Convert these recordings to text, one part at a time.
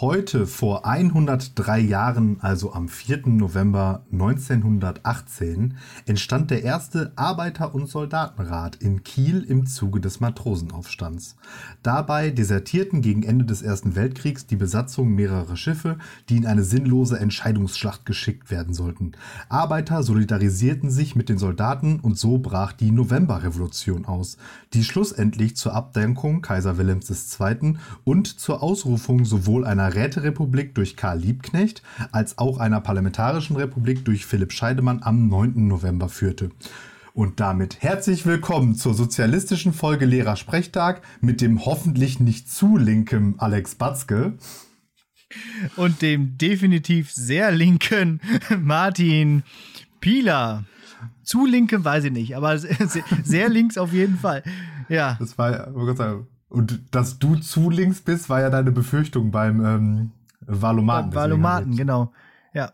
Heute vor 103 Jahren, also am 4. November 1918, entstand der erste Arbeiter- und Soldatenrat in Kiel im Zuge des Matrosenaufstands. Dabei desertierten gegen Ende des Ersten Weltkriegs die Besatzung mehrerer Schiffe, die in eine sinnlose Entscheidungsschlacht geschickt werden sollten. Arbeiter solidarisierten sich mit den Soldaten und so brach die Novemberrevolution aus, die schlussendlich zur Abdankung Kaiser Wilhelms II. und zur Ausrufung sowohl einer einer Räterepublik durch Karl Liebknecht als auch einer parlamentarischen Republik durch Philipp Scheidemann am 9. November führte. Und damit herzlich willkommen zur sozialistischen Folge Lehrer Sprechtag mit dem hoffentlich nicht zu linken Alex Batzke. Und dem definitiv sehr linken Martin Pieler. Zu linke weiß ich nicht, aber sehr, links auf jeden Fall. Ja. Das war, und dass du zu links bist, war ja deine Befürchtung beim ähm, Valomaten. Valomaten, genau. Ja.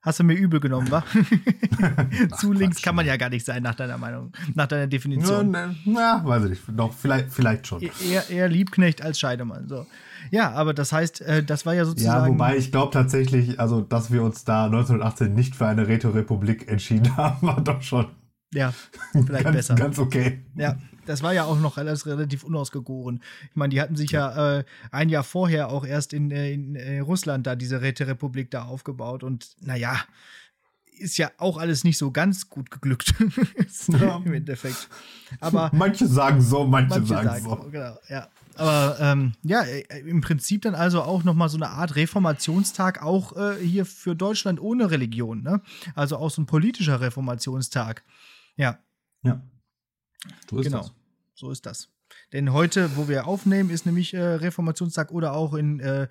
Hast du mir übel genommen, wa? zu links kann man ja gar nicht sein, nach deiner Meinung, nach deiner Definition. Ja, ne, na, weiß ich nicht. Doch, vielleicht, vielleicht schon. E-, eher, eher Liebknecht als Scheidemann. So. Ja, aber das heißt, äh, das war ja sozusagen. Ja, wobei ich glaube tatsächlich, also, dass wir uns da 1918 nicht für eine Rätorepublik entschieden haben, war doch schon. Ja, vielleicht ganz, besser. Ganz okay. Ja, das war ja auch noch alles relativ unausgegoren. Ich meine, die hatten sich ja äh, ein Jahr vorher auch erst in, äh, in äh, Russland da diese Räterepublik da aufgebaut und naja, ist ja auch alles nicht so ganz gut geglückt ja. im Endeffekt. Aber manche sagen so, manche, manche sagen, sagen, so. Genau, ja. Aber ähm, ja, äh, im Prinzip dann also auch noch mal so eine Art Reformationstag auch äh, hier für Deutschland ohne Religion, ne? Also auch so ein politischer Reformationstag. Ja. Ja. So ist genau. das. So ist das. Denn heute, wo wir aufnehmen, ist nämlich äh, Reformationstag oder auch in äh, äh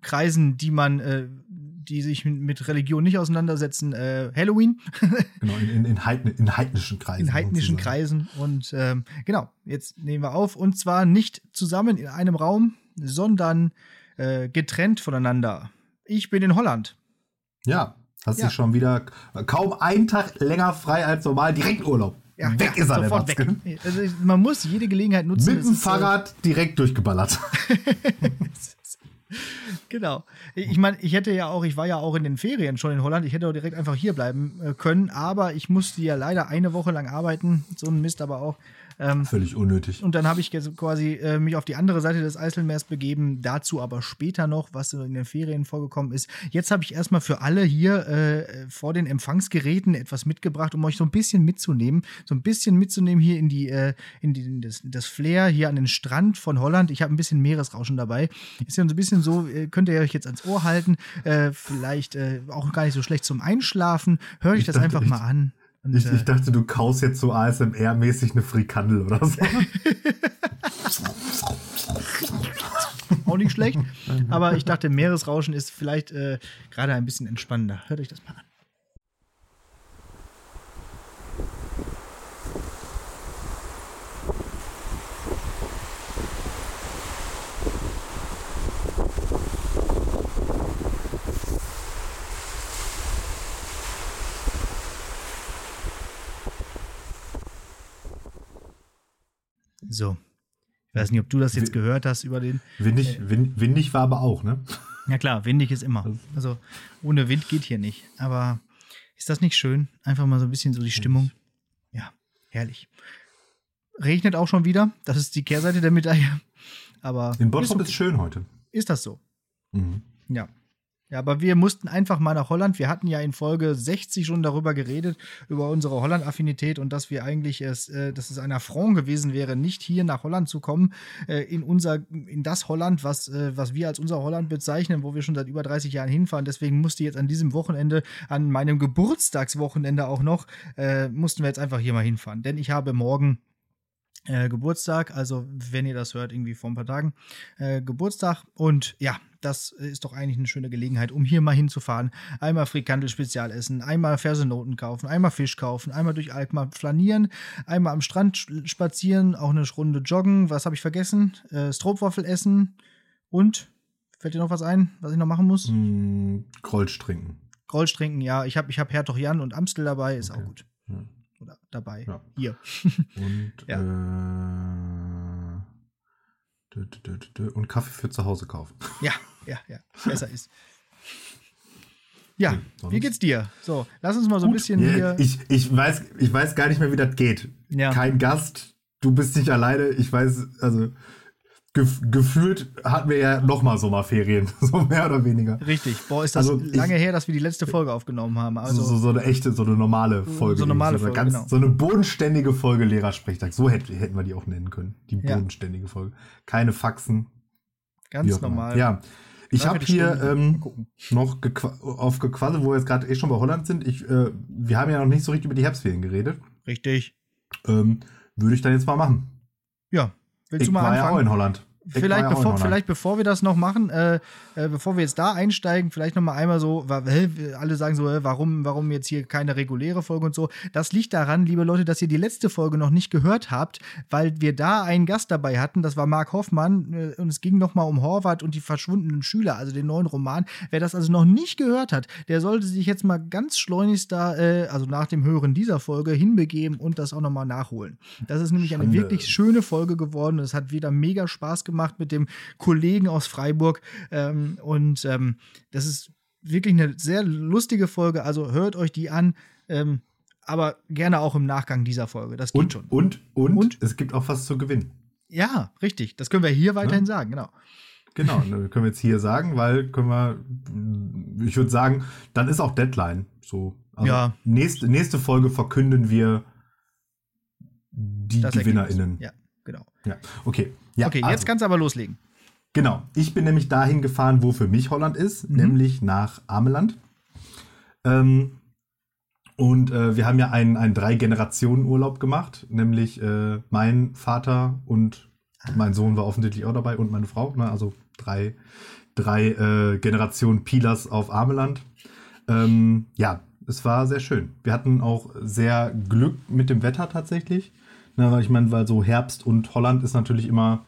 Kreisen, die man, äh, die sich mit Religion nicht auseinandersetzen, äh, Halloween. genau, in, in, Heidn in, heidnischen Kreisen. In heidnischen Kreisen. Und ähm, genau, jetzt nehmen wir auf. Und zwar nicht zusammen in einem Raum, sondern äh, getrennt voneinander. Ich bin in Holland. Ja, hast ja. du schon wieder kaum einen Tag länger frei als normal, direkt Urlaub. Ja, weg ja, ist er, sofort weg. Also man muss jede Gelegenheit nutzen. Mit dem äh, Fahrrad äh, direkt durchgeballert. genau. Ich meine, ich hätte ja auch, ich war ja auch in den Ferien schon in Holland, ich hätte auch direkt einfach hier bleiben äh, können, aber ich musste ja leider eine Woche lang arbeiten. So ein Mist aber auch. Ähm, Völlig unnötig. Und dann habe ich quasi äh, mich auf die andere Seite des Eiselmeers begeben. Dazu aber später noch, was in den Ferien vorgekommen ist. Jetzt habe ich erstmal für alle hier äh, vor den Empfangsgeräten etwas mitgebracht, um euch so ein bisschen mitzunehmen. So ein bisschen mitzunehmen hier in die, äh, in, die in das, das Flair hier an den Strand von Holland. Ich habe ein bisschen Meeresrauschen dabei. Ist ja so ein bisschen so, äh, könnt ihr euch jetzt ans Ohr halten. Äh, vielleicht äh, auch gar nicht so schlecht zum Einschlafen. Hört euch das einfach mal an. Und, ich, ich, äh, dachte, du kaust jetzt so ASMR-mäßig eine Frikandel oder so. Auch nicht schlecht. Aber ich dachte, Meeresrauschen ist vielleicht äh, gerade ein bisschen entspannender. Hört euch das mal an. So. Ich weiß nicht, ob du das jetzt gehört hast über den. Windig, äh, wind, windig war aber auch, ne? Ja klar, windig ist immer. Also ohne Wind geht hier nicht. Aber ist das nicht schön? Einfach mal so ein bisschen so die Stimmung. Ja, herrlich. Regnet auch schon wieder. Das ist die Kehrseite der Medaille. Aber. In Bottrop ist, ist schön heute. Ist das so? Mhm. Ja. Ja, aber wir mussten einfach mal nach Holland. Wir hatten ja in Folge 60 schon darüber geredet, über unsere Holland-Affinität und dass wir eigentlich es, äh, dass es ein Affront gewesen wäre, nicht hier nach Holland zu kommen, äh, in unser, in das Holland, was, äh, was wir als unser Holland bezeichnen, wo wir schon seit über 30 Jahren hinfahren. Deswegen musste jetzt an diesem Wochenende, an meinem Geburtstagswochenende auch noch, äh, mussten wir jetzt einfach hier mal hinfahren. Denn ich habe morgen äh, Geburtstag, also wenn ihr das hört, irgendwie vor ein paar Tagen, äh, Geburtstag. Und ja, das ist doch eigentlich eine schöne Gelegenheit, um hier mal hinzufahren. Einmal Frikandel Spezial essen, einmal Fersenoten kaufen, einmal Fisch kaufen, einmal durch Alkmaar flanieren, einmal am Strand spazieren, auch eine Runde joggen. Was habe ich vergessen? Äh, Stroopwaffel essen und fällt dir noch was ein, was ich noch machen muss? Mm, Grolsch trinken. Grolsch trinken, ja. Ich habe ich hab Hertog Jan und Amstel dabei, ist okay. auch gut. Ja. Oder dabei. Ja. Hier. Und ja. äh, und Kaffee für zu Hause kaufen. Ja, ja, ja, besser ist. Ja, Sonst? wie geht's dir? So, lass uns mal so Gut. ein bisschen hier. Ich, ich, weiß, ich weiß gar nicht mehr, wie das geht. Ja. Kein Gast, du bist nicht alleine. Ich weiß, also gef gefühlt hatten wir ja nochmal Sommerferien, so mehr oder weniger. Richtig. Boah, ist das also lange ich, her, dass wir die letzte Folge aufgenommen haben. Also so, so, eine echte, so eine normale Folge. So eine normale Folge, ganz, genau. So eine bodenständige Folge Lehrersprechtag. So hätten, hätten wir die auch nennen können. Die bodenständige ja. Folge. Keine Faxen. Ganz normal. Ja. Ich habe hier ähm, noch auf gequasselt, wo wir jetzt gerade eh schon bei Holland sind. Ich, äh, wir haben ja noch nicht so richtig über die Herbstferien geredet. Richtig. Ähm, Würde ich dann jetzt mal machen. Ja. Willst ich du mal war anfangen? ja auch in Holland. Vielleicht bevor, vielleicht bevor wir das noch machen, äh, äh, bevor wir jetzt da einsteigen, vielleicht noch mal einmal so, weil, alle sagen so, warum, warum jetzt hier keine reguläre Folge und so. Das liegt daran, liebe Leute, dass ihr die letzte Folge noch nicht gehört habt, weil wir da einen Gast dabei hatten, das war Marc Hoffmann äh, und es ging noch mal um Horvath und die verschwundenen Schüler, also den neuen Roman. Wer das also noch nicht gehört hat, der sollte sich jetzt mal ganz schleunigst da, äh, also nach dem Hören dieser Folge hinbegeben und das auch noch mal nachholen. Das ist nämlich eine wirklich schöne Folge geworden. Es hat wieder mega Spaß gemacht gemacht mit dem Kollegen aus Freiburg. Ähm, und ähm, das ist wirklich eine sehr lustige Folge. Also hört euch die an. Ähm, aber gerne auch im Nachgang dieser Folge. Das geht und, schon. Und, und, und es gibt auch was zu gewinnen. Ja, richtig. Das können wir hier weiterhin ja? sagen, genau. Genau, ne, können wir jetzt hier sagen, weil können wir, ich würde sagen, dann ist auch Deadline. So. Also ja. Nächste, nächste Folge verkünden wir die das GewinnerInnen. Ja. Ja, okay. Ja, okay, jetzt also, kannst du aber loslegen. Genau. Ich bin nämlich dahin gefahren, wo für mich Holland ist, mhm. nämlich nach Ameland. Ähm, und äh, wir haben ja einen, einen Drei-Generationen-Urlaub gemacht, nämlich äh, mein Vater und mein Sohn war offensichtlich auch dabei und meine Frau. Ne? Also drei, drei äh, Generationen Pilas auf Ameland. Ähm, ja, es war sehr schön. Wir hatten auch sehr Glück mit dem Wetter tatsächlich. Na, weil ich meine, weil so Herbst und Holland ist natürlich immer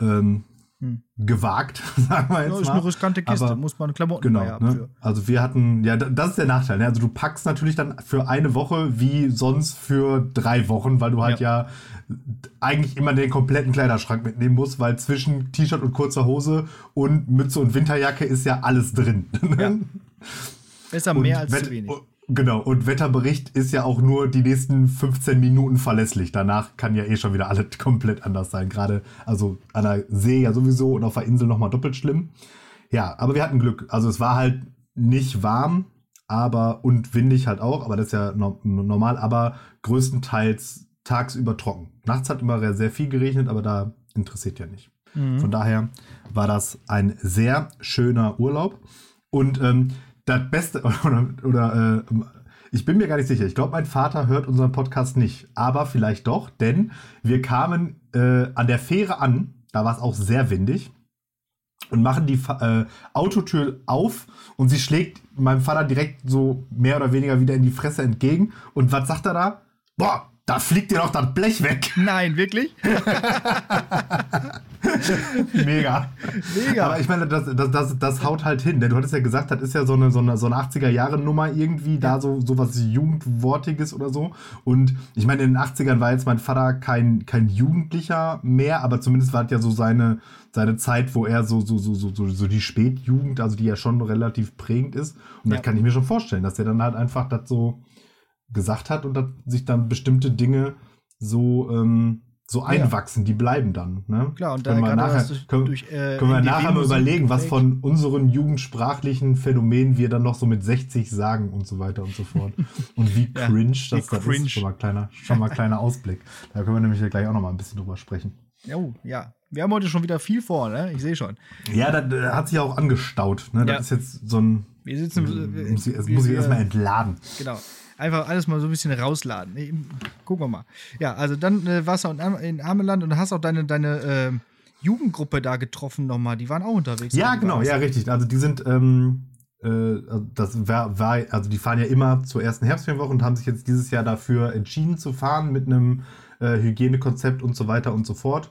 ähm, hm. gewagt, sagen wir jetzt ja, ist mal. eine riskante Kiste, Aber, muss man Klamotten genau, haben. Ne? Also wir hatten, ja, das ist der Nachteil. Ne? Also du packst natürlich dann für eine Woche wie sonst für drei Wochen, weil du halt ja, ja eigentlich immer den kompletten Kleiderschrank mitnehmen musst, weil zwischen T-Shirt und kurzer Hose und Mütze und Winterjacke ist ja alles drin. Ja. Besser mehr als zu wenig. Genau, und Wetterbericht ist ja auch nur die nächsten 15 Minuten verlässlich. Danach kann ja eh schon wieder alles komplett anders sein. Gerade, also an der See ja sowieso und auf der Insel nochmal doppelt schlimm. Ja, aber wir hatten Glück. Also es war halt nicht warm, aber und windig halt auch, aber das ist ja no normal, aber größtenteils tagsüber trocken. Nachts hat immer sehr viel geregnet, aber da interessiert ja nicht. Mhm. Von daher war das ein sehr schöner Urlaub. Und ähm, das Beste, oder, oder äh, ich bin mir gar nicht sicher. Ich glaube, mein Vater hört unseren Podcast nicht. Aber vielleicht doch, denn wir kamen äh, an der Fähre an. Da war es auch sehr windig. Und machen die äh, Autotür auf und sie schlägt meinem Vater direkt so mehr oder weniger wieder in die Fresse entgegen. Und was sagt er da? Boah, da fliegt dir doch das Blech weg. Nein, wirklich? Mega. Mega. Aber ich meine, das, das, das, das haut halt hin. Denn du hattest ja gesagt, das ist ja so eine, so eine, so eine 80er-Jahre-Nummer irgendwie, da so, so was Jugendwortiges oder so. Und ich meine, in den 80ern war jetzt mein Vater kein, kein Jugendlicher mehr, aber zumindest war es ja so seine, seine Zeit, wo er so, so, so, so, so, so die Spätjugend, also die ja schon relativ prägend ist. Und ja. das kann ich mir schon vorstellen, dass der dann halt einfach das so gesagt hat und dass sich dann bestimmte Dinge so, ähm, so einwachsen, die bleiben dann. Ne? Klar, und da können wir nachher, durch, können, durch, äh, können wir nachher mal überlegen, was von unseren jugendsprachlichen Phänomenen wir dann noch so mit 60 sagen und so weiter und so fort. und wie cringe ja, das dann ist. Schon mal kleiner, schon mal kleiner Ausblick. Da können wir nämlich gleich auch noch mal ein bisschen drüber sprechen. Oh, ja. Wir haben heute schon wieder viel vor, ne? Ich sehe schon. Ja, das hat sich auch angestaut. Ne? Das ja. ist jetzt so ein. Wir sitzen. Muss ich, muss ich erstmal entladen. Genau einfach alles mal so ein bisschen rausladen. Gucken wir mal. Ja, also dann äh, warst du in Ameland und hast auch deine, deine äh, Jugendgruppe da getroffen nochmal. Die waren auch unterwegs. Ja, genau, ja, richtig. Also die sind, ähm, äh, also das war, war, also die fahren ja immer zur ersten Herbstferienwoche und haben sich jetzt dieses Jahr dafür entschieden zu fahren mit einem äh, Hygienekonzept und so weiter und so fort.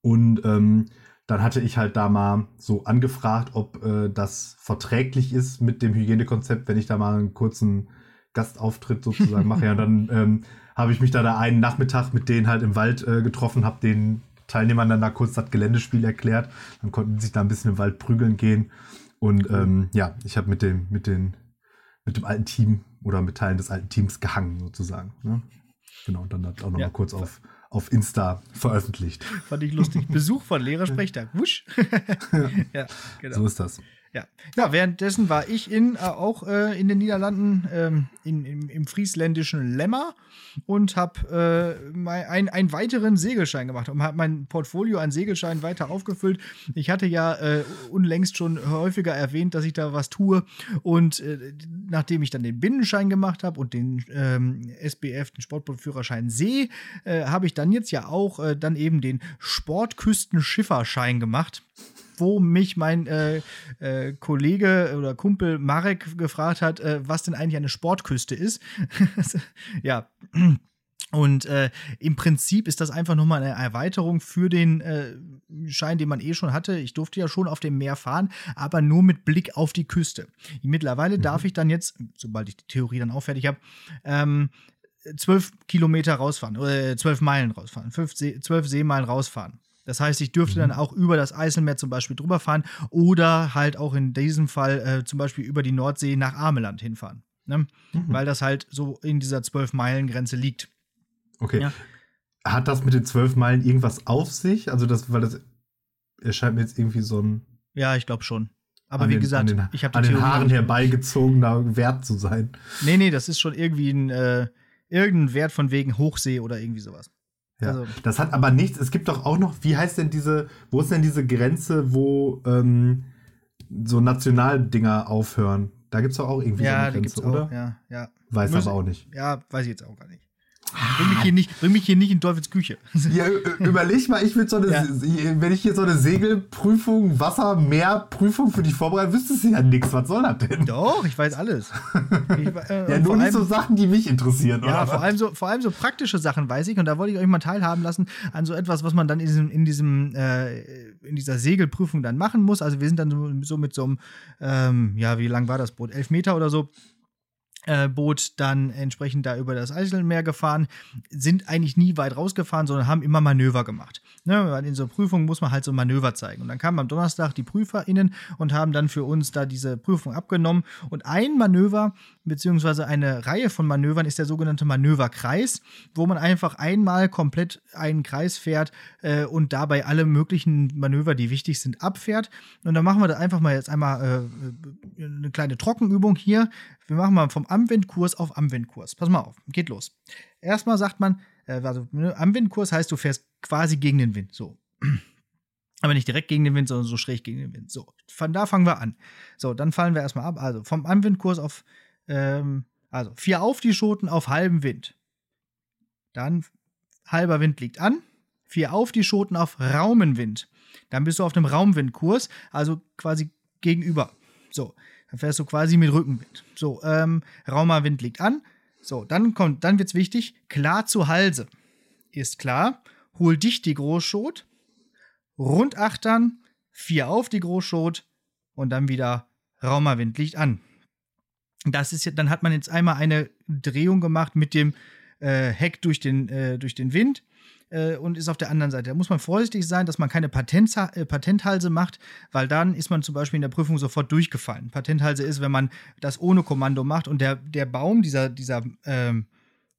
Und ähm, dann hatte ich halt da mal so angefragt, ob äh, das verträglich ist mit dem Hygienekonzept, wenn ich da mal einen kurzen Gastauftritt sozusagen mache. Ja, dann ähm, habe ich mich da, da einen Nachmittag mit denen halt im Wald äh, getroffen, habe den Teilnehmern dann da kurz das Geländespiel erklärt. Dann konnten sie sich da ein bisschen im Wald prügeln gehen. Und ähm, ja, ich habe mit dem, mit, den, mit dem alten Team oder mit Teilen des alten Teams gehangen, sozusagen. Ne? Genau, und dann hat auch noch ja, mal kurz auf, auf Insta veröffentlicht. Fand ich lustig. Besuch von Lehrersprechtag. Wusch. ja, genau. So ist das. Ja. ja, währenddessen war ich in, äh, auch äh, in den Niederlanden, ähm, in, im, im friesländischen Lemmer und habe äh, ein, einen weiteren Segelschein gemacht und habe mein Portfolio an Segelscheinen weiter aufgefüllt. Ich hatte ja äh, unlängst schon häufiger erwähnt, dass ich da was tue und äh, nachdem ich dann den Binnenschein gemacht habe und den ähm, SBF, den Sportbootführerschein See, äh, habe ich dann jetzt ja auch dann eben den Sportküstenschifferschein gemacht wo mich mein äh, äh, Kollege oder Kumpel Marek gefragt hat, äh, was denn eigentlich eine Sportküste ist. ja. Und äh, im Prinzip ist das einfach nochmal eine Erweiterung für den äh, Schein, den man eh schon hatte. Ich durfte ja schon auf dem Meer fahren, aber nur mit Blick auf die Küste. Mittlerweile mhm. darf ich dann jetzt, sobald ich die Theorie dann auch fertig habe, ähm, zwölf Kilometer rausfahren, oder zwölf Meilen rausfahren, fünf See, zwölf Seemeilen rausfahren. Das heißt, ich dürfte dann mhm. auch über das Eiselmeer zum Beispiel drüber fahren oder halt auch in diesem Fall äh, zum Beispiel über die Nordsee nach Ameland hinfahren. Ne? Mhm. Weil das halt so in dieser 12-Meilen-Grenze liegt. Okay. Ja. Hat das mit den 12 Meilen irgendwas auf sich? Also, das, weil das erscheint mir jetzt irgendwie so ein. Ja, ich glaube schon. Aber wie den, gesagt, den, ich habe an den Haaren herbeigezogener Wert zu sein. Nee, nee, das ist schon irgendwie ein äh, irgendein Wert von wegen Hochsee oder irgendwie sowas. Ja. Also, das hat aber nichts. Es gibt doch auch noch, wie heißt denn diese, wo ist denn diese Grenze, wo ähm, so Nationaldinger aufhören? Da gibt es doch auch irgendwie ja, so eine Grenze, oder? Auch, ja, ja. Weiß Müssen, aber auch nicht. Ja, weiß ich jetzt auch gar nicht. Bring mich, hier nicht, bring mich hier nicht in Teufels Küche. Ja, überleg mal, ich will so eine, ja. wenn ich hier so eine Segelprüfung, Wasser, Meerprüfung für dich vorbereite, wüsstest du ja nichts. Was soll das denn? Doch, ich weiß alles. Ich, äh, ja, nur nicht so Sachen, die mich interessieren. Ja, vor allem, so, vor allem so praktische Sachen weiß ich und da wollte ich euch mal teilhaben lassen an so etwas, was man dann in diesem, in diesem, äh, in dieser Segelprüfung dann machen muss. Also wir sind dann so, so mit so einem, ähm, ja, wie lang war das Boot? Elf Meter oder so Boot dann entsprechend da über das Eiselmeer gefahren, sind eigentlich nie weit rausgefahren, sondern haben immer Manöver gemacht. Ne, in so einer Prüfung muss man halt so Manöver zeigen. Und dann kamen am Donnerstag die PrüferInnen und haben dann für uns da diese Prüfung abgenommen. Und ein Manöver, beziehungsweise eine Reihe von Manövern ist der sogenannte Manöverkreis, wo man einfach einmal komplett einen Kreis fährt äh, und dabei alle möglichen Manöver, die wichtig sind, abfährt. Und dann machen wir da einfach mal jetzt einmal äh, eine kleine Trockenübung hier. Wir machen mal vom Amwindkurs auf Amwindkurs. Pass mal auf, geht los. Erstmal sagt man, äh, also ne, Amwindkurs heißt, du fährst quasi gegen den Wind. So. Aber nicht direkt gegen den Wind, sondern so schräg gegen den Wind. So, von da fangen wir an. So, dann fallen wir erstmal ab. Also vom Amwindkurs auf, ähm, also vier auf die Schoten auf halbem Wind. Dann halber Wind liegt an. Vier auf die Schoten auf Raumenwind. Dann bist du auf einem Raumwindkurs, also quasi gegenüber. So, dann fährst du quasi mit Rückenwind. So, ähm, Raumerwind liegt an. So, dann kommt, dann wird's wichtig, klar zu Halse. Ist klar, hol dich die Großschot, rund achtern, vier auf die Großschot und dann wieder Raumerwind liegt an. Das ist dann hat man jetzt einmal eine Drehung gemacht mit dem äh, Heck durch den, äh, durch den Wind äh, und ist auf der anderen Seite. Da muss man vorsichtig sein, dass man keine Patent, äh, Patenthalse macht, weil dann ist man zum Beispiel in der Prüfung sofort durchgefallen. Patenthalse ist, wenn man das ohne Kommando macht und der, der Baum, dieser, dieser ähm,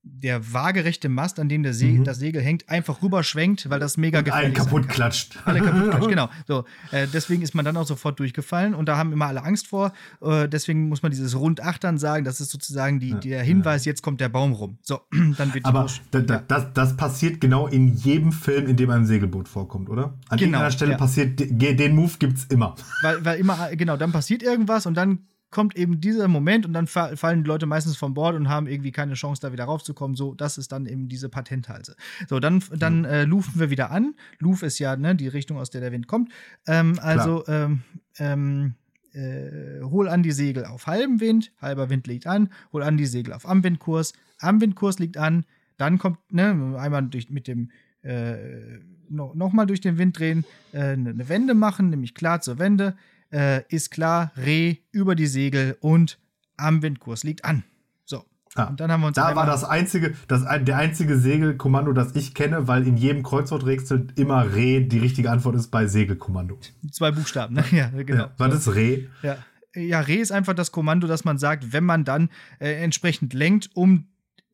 der waagerechte Mast, an dem der Se mhm. das Segel hängt, einfach rüberschwenkt, weil das mega gefährlich ist. Alle kaputt klatscht. Alle kaputt klatscht, genau. So, äh, deswegen ist man dann auch sofort durchgefallen und da haben immer alle Angst vor. Äh, deswegen muss man dieses Rundachtern sagen, das ist sozusagen die, der Hinweis, jetzt kommt der Baum rum. So, dann wird Aber da, da, das, das passiert genau in jedem Film, in dem ein Segelboot vorkommt, oder? An genau, irgendeiner Stelle passiert, den Move gibt's immer. Weil, weil immer, genau, dann passiert irgendwas und dann kommt eben dieser Moment und dann fallen die Leute meistens vom Bord und haben irgendwie keine Chance, da wieder raufzukommen. So, das ist dann eben diese Patenthalse. So, dann, dann äh, lufen wir wieder an. Luf ist ja ne, die Richtung, aus der der Wind kommt. Ähm, also, ähm, ähm, äh, hol an die Segel auf halbem Wind, halber Wind liegt an, hol an die Segel auf Amwindkurs, Amwindkurs liegt an, dann kommt, ne, einmal durch, mit dem äh, no, nochmal durch den Wind drehen, äh, eine Wende machen, nämlich klar zur Wende, äh, ist klar, Reh über die Segel und am Windkurs liegt an. So. Ah, und dann haben wir uns da war das einzige, das, der einzige Segelkommando, das ich kenne, weil in jedem Kreuzworträtsel immer Reh die richtige Antwort ist bei Segelkommando. Zwei Buchstaben, ne? Ja, genau. Ja, ist Reh? Ja. ja, Reh ist einfach das Kommando, das man sagt, wenn man dann äh, entsprechend lenkt, um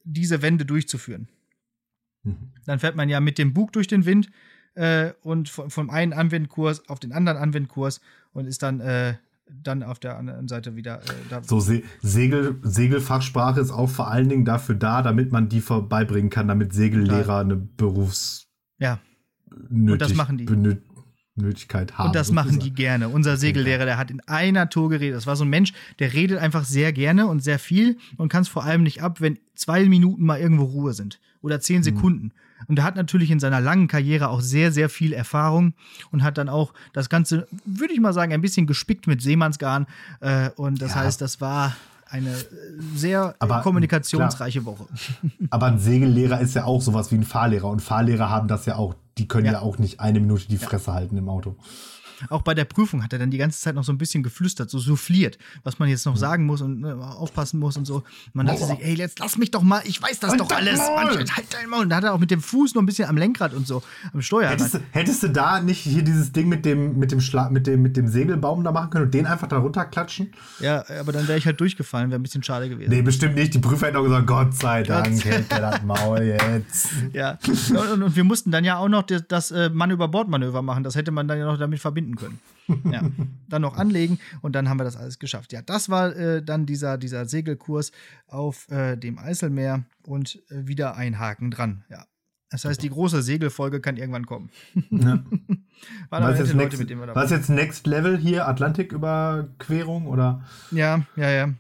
diese Wende durchzuführen. Mhm. Dann fährt man ja mit dem Bug durch den Wind äh, und vom, vom einen Anwendkurs auf den anderen Anwendkurs und ist dann äh, dann auf der anderen Seite wieder. Äh, so, Se Segel, Segelfachsprache ist auch vor allen Dingen dafür da, damit man die vorbeibringen kann, damit Segellehrer eine Berufs. Ja. Nötig, und das machen die. Nötigkeit haben. Und das sozusagen. machen die gerne. Unser Segellehrer, der hat in einer Tour geredet. Das war so ein Mensch, der redet einfach sehr gerne und sehr viel und kann es vor allem nicht ab, wenn zwei Minuten mal irgendwo Ruhe sind oder zehn mhm. Sekunden. Mhm. Und er hat natürlich in seiner langen Karriere auch sehr, sehr viel Erfahrung und hat dann auch das Ganze, würde ich mal sagen, ein bisschen gespickt mit Seemannsgarn. Äh, und das ja. heißt, das war eine sehr aber, kommunikationsreiche klar. Woche. Aber ein Segellehrer ist ja auch sowas wie ein Fahrlehrer und Fahrlehrer haben das ja auch die können ja, ja auch nicht eine Minute die Fresse ja. halten im Auto. Auch bei der Prüfung hat er dann die ganze Zeit noch so ein bisschen geflüstert, so souffliert, was man jetzt noch sagen muss und äh, aufpassen muss und so. Man dachte sich, ey, jetzt lass mich doch mal, ich weiß das halt doch alles. Maul. Halt dein Maul. Und da hat er auch mit dem Fuß noch ein bisschen am Lenkrad und so, am Steuer. Hättest, du, hättest du da nicht hier dieses Ding mit dem, mit dem, Schla mit dem, mit dem Segelbaum da machen können und den einfach da runterklatschen? Ja, aber dann wäre ich halt durchgefallen, wäre ein bisschen schade gewesen. Nee, bestimmt nicht. Die Prüfer hätten auch gesagt, Gott sei Dank, hält der das Maul jetzt. Ja, und, und, wir mussten dann ja auch noch das, das äh, Mann über Bord Manöver machen. Das hätte man dann ja noch damit verbinden können. Ja, dann noch anlegen und dann haben wir das alles geschafft. Ja, das war äh, dann dieser, dieser Segelkurs auf äh, dem Eiselmeer und äh, wieder ein Haken dran. Ja. Das heißt, die große Segelfolge kann irgendwann kommen. Ja. was, jetzt Leute, next, was jetzt Next Level hier? Atlantiküberquerung oder? Ja, ja, ja.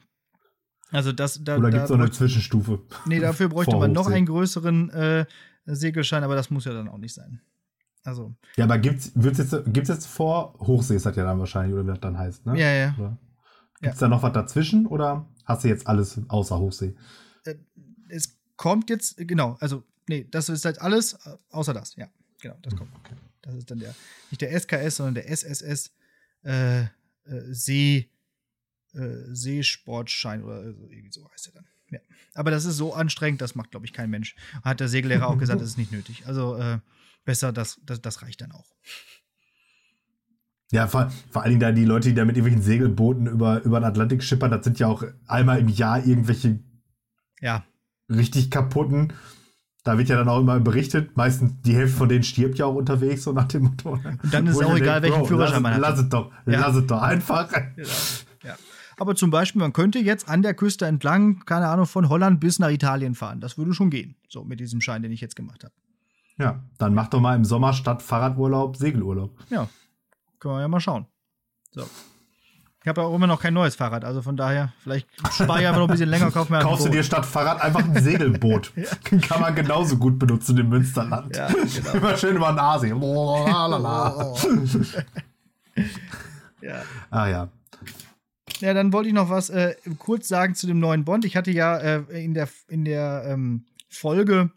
Also das, da, oder gibt es noch eine Zwischenstufe? Nee, dafür bräuchte man noch einen größeren äh, Segelschein, aber das muss ja dann auch nicht sein. Also. Ja, aber gibt's, wird's jetzt, gibt's jetzt vor Hochsee ist das ja dann wahrscheinlich, oder wie das dann heißt, ne? Ja, ja. Gibt es ja. da noch was dazwischen oder hast du jetzt alles außer Hochsee? Äh, es kommt jetzt, genau, also, nee, das ist halt alles äh, außer das, ja. Genau, das kommt. Okay. Das ist dann der, nicht der SKS, sondern der SSS äh, äh, See, äh, Seesportschein oder irgendwie so heißt er dann. Ja. Aber das ist so anstrengend, das macht, glaube ich, kein Mensch. Hat der Segellehrer auch gesagt, das ist nicht nötig. Also, äh, besser, das, das, das reicht dann auch. Ja, vor, vor allen Dingen da die Leute, die da mit irgendwelchen Segelbooten über, über den Atlantik schippern, das sind ja auch einmal im Jahr irgendwelche ja. richtig kaputten. Da wird ja dann auch immer berichtet, meistens die Hälfte von denen stirbt ja auch unterwegs, so nach dem Motto. Und dann ist es auch egal, denke, welchen Führerschein man hat. Lass es doch, ja. lass es doch einfach. Genau. Ja. Aber zum Beispiel, man könnte jetzt an der Küste entlang, keine Ahnung, von Holland bis nach Italien fahren. Das würde schon gehen, so mit diesem Schein, den ich jetzt gemacht habe. Ja, dann mach doch mal im Sommer statt Fahrradurlaub Segelurlaub. Ja, können wir ja mal schauen. So. Ich habe ja auch immer noch kein neues Fahrrad, also von daher, vielleicht spare ich einfach noch ein bisschen länger, kauf mir Kaufst du dir statt Fahrrad einfach ein Segelboot. ja. Kann man genauso gut benutzen im Münsterland. Ja, genau. Immer schön über den Aasee. ja. Ah ja. Ja, dann wollte ich noch was äh, kurz sagen zu dem neuen Bond. Ich hatte ja äh, in der, in der ähm, Folge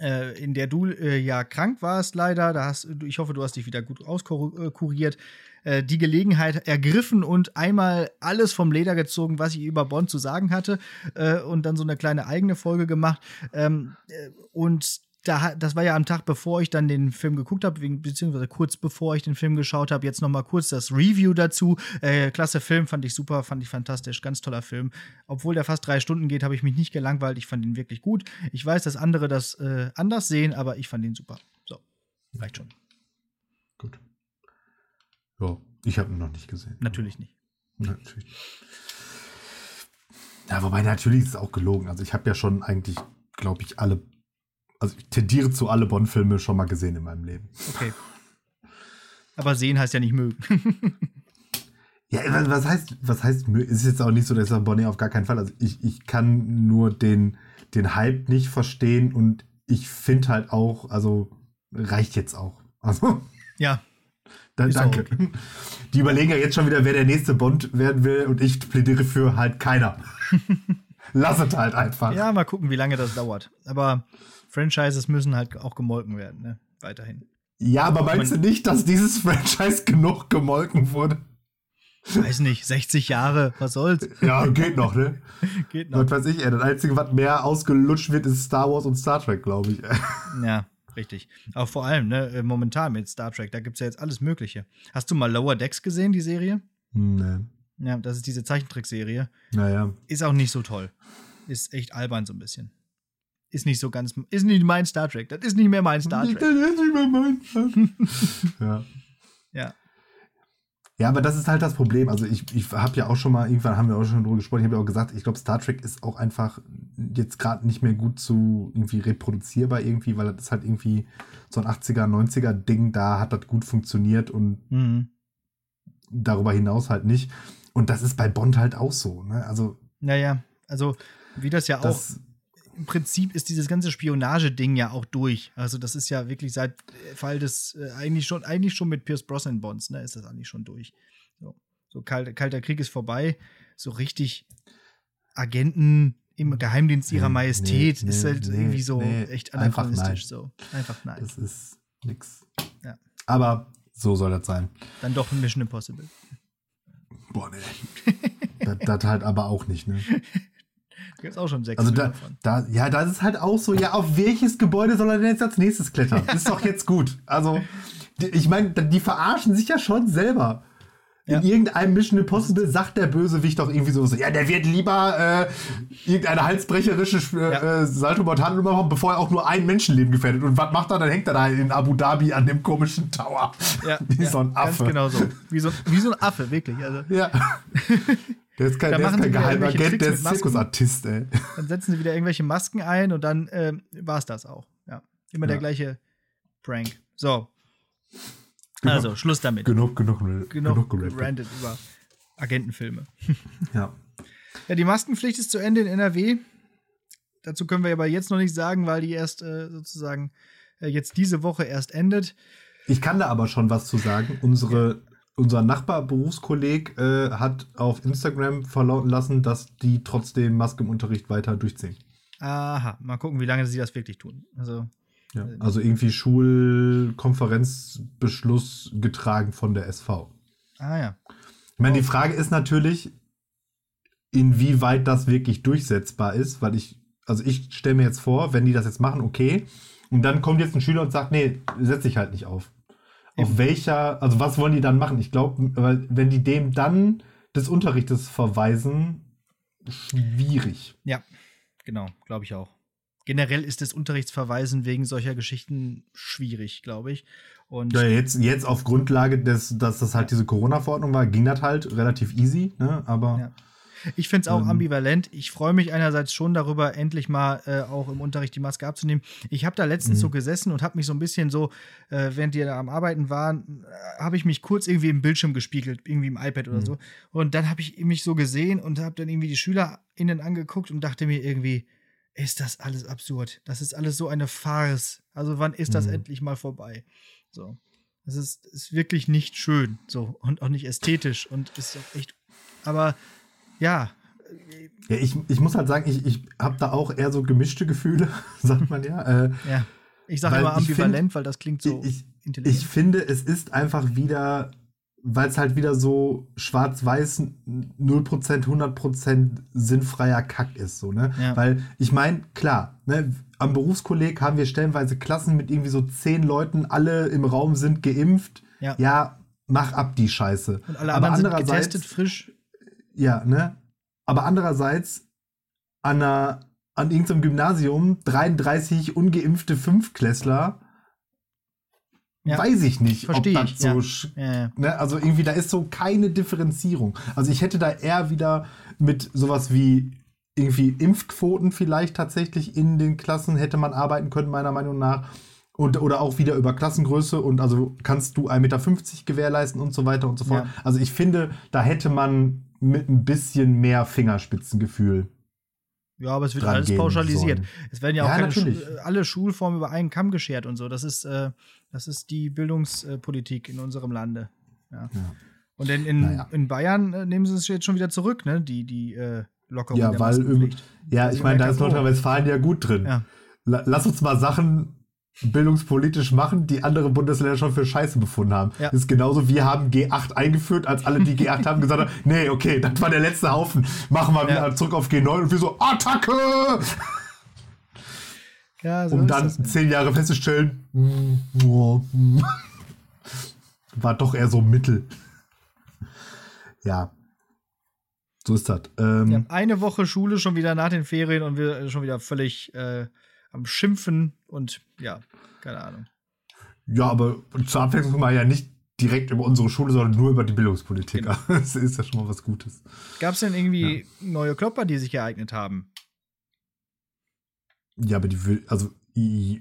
äh, in der du äh, ja krank warst, leider. Da hast, ich hoffe, du hast dich wieder gut auskuriert. Äh, die Gelegenheit ergriffen und einmal alles vom Leder gezogen, was ich über Bond zu sagen hatte, äh, und dann so eine kleine eigene Folge gemacht. Ähm, äh, und da, das war ja am Tag, bevor ich dann den Film geguckt habe, beziehungsweise kurz bevor ich den Film geschaut habe. Jetzt noch mal kurz das Review dazu. Äh, klasse Film, fand ich super, fand ich fantastisch, ganz toller Film. Obwohl der fast drei Stunden geht, habe ich mich nicht gelangweilt. Ich fand ihn wirklich gut. Ich weiß, dass andere das äh, anders sehen, aber ich fand ihn super. So, reicht schon. Gut. Ja, ich habe ihn noch nicht gesehen. Natürlich nicht. Natürlich. Ja, wobei natürlich ist es auch gelogen. Also ich habe ja schon eigentlich, glaube ich, alle also ich tendiere zu alle Bond-Filme schon mal gesehen in meinem Leben. Okay. Aber sehen heißt ja nicht mögen. ja, was heißt, was heißt, es ist jetzt auch nicht so, dass ich Bonnie auf gar keinen Fall. Also ich, ich kann nur den, den Hype nicht verstehen und ich finde halt auch, also reicht jetzt auch. Also. Ja. Dann, danke. Okay. Die überlegen ja jetzt schon wieder, wer der nächste Bond werden will und ich plädiere für halt keiner. Lass es halt einfach. Ja, mal gucken, wie lange das dauert. Aber Franchises müssen halt auch gemolken werden, ne? Weiterhin. Ja, aber meinst du nicht, dass dieses Franchise genug gemolken wurde? Weiß nicht, 60 Jahre, was soll's? Ja, geht noch, ne? geht noch. Was weiß ich, ey, das Einzige, was mehr ausgelutscht wird, ist Star Wars und Star Trek, glaube ich. Ja, richtig. Aber vor allem, ne, äh, momentan mit Star Trek, da gibt's ja jetzt alles Mögliche. Hast du mal Lower Decks gesehen, die Serie? Nee. Ja, das ist diese Zeichentrickserie. Naja. Ist auch nicht so toll. Ist echt albern so ein bisschen. Ist nicht so ganz, ist nicht mein Star Trek. Das ist nicht mehr mein Star Trek. Das ist nicht mehr mein Star Trek. ja. Ja. Ja, aber das ist halt das Problem. Also ich, ich habe ja auch schon mal, irgendwann haben wir auch schon drüber gesprochen, ich habe ja auch gesagt, ich glaube, Star Trek ist auch einfach jetzt gerade nicht mehr gut zu irgendwie reproduzierbar irgendwie, weil das ist halt irgendwie so ein 80er, 90er Ding, da hat das gut funktioniert und Mhm. darüber hinaus halt nicht. Und das ist bei Bond halt auch so. Ne? Also Naja, also wie das ja auch das, im Prinzip ist dieses ganze Spionage-Ding ja auch durch. Also das ist ja wirklich seit äh, Fall des äh, eigentlich schon eigentlich schon mit Pierce Brosnan Bonds, ne, ist das eigentlich schon durch. So, so kalt, kalter Krieg ist vorbei. So richtig Agenten im Geheimdienst ihrer Nee, Majestät nee, ist halt nee, irgendwie so echt anachronistisch. So einfach nein. das ist nix. Ja. Aber so soll das sein. Dann doch Mission Impossible. Boah, nee. das, das halt aber auch nicht, ne? Gibt's auch schon sechs Also da, da, ja, das ist halt auch so, ja, auf welches Gebäude soll er denn jetzt als nächstes klettern? Ist doch jetzt gut. Also, die- ich meine, die verarschen sich ja schon selber. In Ja. irgendeinem Mission Impossible sagt der Bösewicht doch irgendwie so, ja, der wird lieber äh, irgendeine halsbrecherische äh, Ja. äh, Salto Mortale machen, bevor er auch nur ein Menschenleben gefährdet. Und was macht er? Dann hängt er da in Abu Dhabi an dem komischen Tower. Ja, Wie ja, so ein Affe. Ganz genau so. Wie so, wie so ein Affe, wirklich. Also, Ja. Der ist kein, Da der ist kein sie wieder geheimer irgendwelche Agent, Tricks der ist. Zirkusartist, ey. dann setzen sie wieder irgendwelche Masken ein und dann ähm, war es das auch. Ja. Immer der Ja. gleiche Prank. So. Also, Schluss damit. Genug, genug, genug, Genug genug gerantet über Agentenfilme. Ja. Ja, die Maskenpflicht ist zu Ende in NRW. Dazu können wir aber jetzt noch nicht sagen, weil die erst äh, sozusagen äh, jetzt diese Woche erst endet. Ich kann da aber schon was zu sagen. Unsere, unser Nachbar-Berufskolleg äh, hat auf Instagram verlauten lassen, dass die trotzdem Maske im Unterricht weiter durchziehen. Aha, mal gucken, wie lange sie das wirklich tun. Also, Ja. Äh, Also irgendwie Schulkonferenzbeschluss getragen von der SV. ah ja. Ich meine, die Frage ist natürlich, inwieweit das wirklich durchsetzbar ist, weil ich, also ich stelle mir jetzt vor, wenn die das jetzt machen, okay, und dann kommt jetzt ein Schüler und sagt, nee, setz dich halt nicht auf. Auf welcher, also was wollen die dann machen? Ich glaube, weil wenn die dem dann des Unterrichtes verweisen, schwierig. Ja, genau, glaube ich auch. Generell ist das Unterrichtsverweisen wegen solcher Geschichten schwierig, glaube ich. Und Ja, jetzt, jetzt auf Grundlage des, dass das halt diese Corona-Verordnung war, ging das halt relativ easy, ne? Aber Ja. Ich finde es auch Ähm. ambivalent. Ich freue mich einerseits schon darüber, endlich mal äh, auch im Unterricht die Maske abzunehmen. Ich habe da letztens Mhm. so gesessen und habe mich so ein bisschen so, äh, während die da am Arbeiten waren, äh, habe ich mich kurz irgendwie im Bildschirm gespiegelt, irgendwie im iPad oder Mhm. so. Und dann habe ich mich so gesehen und habe dann irgendwie die SchülerInnen angeguckt und dachte mir irgendwie, ist das alles absurd? Das ist alles so eine Farce. Also wann ist das Mhm. endlich mal vorbei? So. Das ist, ist wirklich nicht schön. So. Und auch nicht ästhetisch. Und ist auch echt. Aber ja. ja, ich, ich muss halt sagen, ich, ich habe da auch eher so gemischte Gefühle, sagt man ja. Äh, Ja. Ich sage immer ambivalent, weil das klingt so ich, intelligent. Ich finde, es ist einfach wieder, weil es halt wieder so schwarz-weiß 0%, 100% sinnfreier Kack ist. So, ne? Ja. Weil ich meine, klar, ne, am Berufskolleg haben wir stellenweise Klassen mit irgendwie so zehn Leuten, alle im Raum sind geimpft. Ja. Ja, mach ab die Scheiße. und alle Aber anderen sind getestet, frisch. Ja, ne? Aber andererseits an, einer, an irgendeinem Gymnasium 33 ungeimpfte Fünftklässler, Ja. weiß ich nicht, Versteh ob das so ja. Ne, also irgendwie, da ist so keine Differenzierung. Also ich hätte da eher wieder mit sowas wie irgendwie Impfquoten vielleicht tatsächlich in den Klassen hätte man arbeiten können, meiner Meinung nach. Und, oder auch wieder über Klassengröße und also kannst du 1,50 Meter gewährleisten und so weiter und so fort. Ja. Also ich finde, da hätte man mit ein bisschen mehr Fingerspitzengefühl. ja, aber es wird alles pauschalisiert. sollen. Es werden ja auch Ja. Schu- äh, alle Schulformen über einen Kamm geschert und so. Das ist, äh, das ist die Bildungspolitik in unserem Lande. Ja. Ja. Und in, in, Naja. in Bayern äh, nehmen sie es jetzt schon wieder zurück, ne? Die, die äh, Lockerung Ja, weil ja, ich meine, da ist. Nordrhein-Westfalen ja gut drin. Ja. La- Lass uns mal Sachen bildungspolitisch machen, die andere Bundesländer schon für Scheiße befunden haben. Ja. ist genauso, wir haben G8 eingeführt, als alle, die G8 haben, gesagt haben, nee, okay, das war der letzte Haufen, machen wir wieder zurück auf G9 und wir so, Attacke! Ja, so um dann zehn Jahre festzustellen, war doch eher so Mittel. Ja. So ist das. Ähm, eine Woche Schule schon wieder nach den Ferien und wir schon wieder völlig äh, am Schimpfen und ja, keine Ahnung. Ja, aber zur Abwechslung mal ja nicht direkt über unsere Schule, sondern nur über die Bildungspolitik. Genau. Das ist ja schon mal was Gutes. Gab es denn irgendwie ja. neue Klopper, die sich ereignet haben? Ja, aber die will, also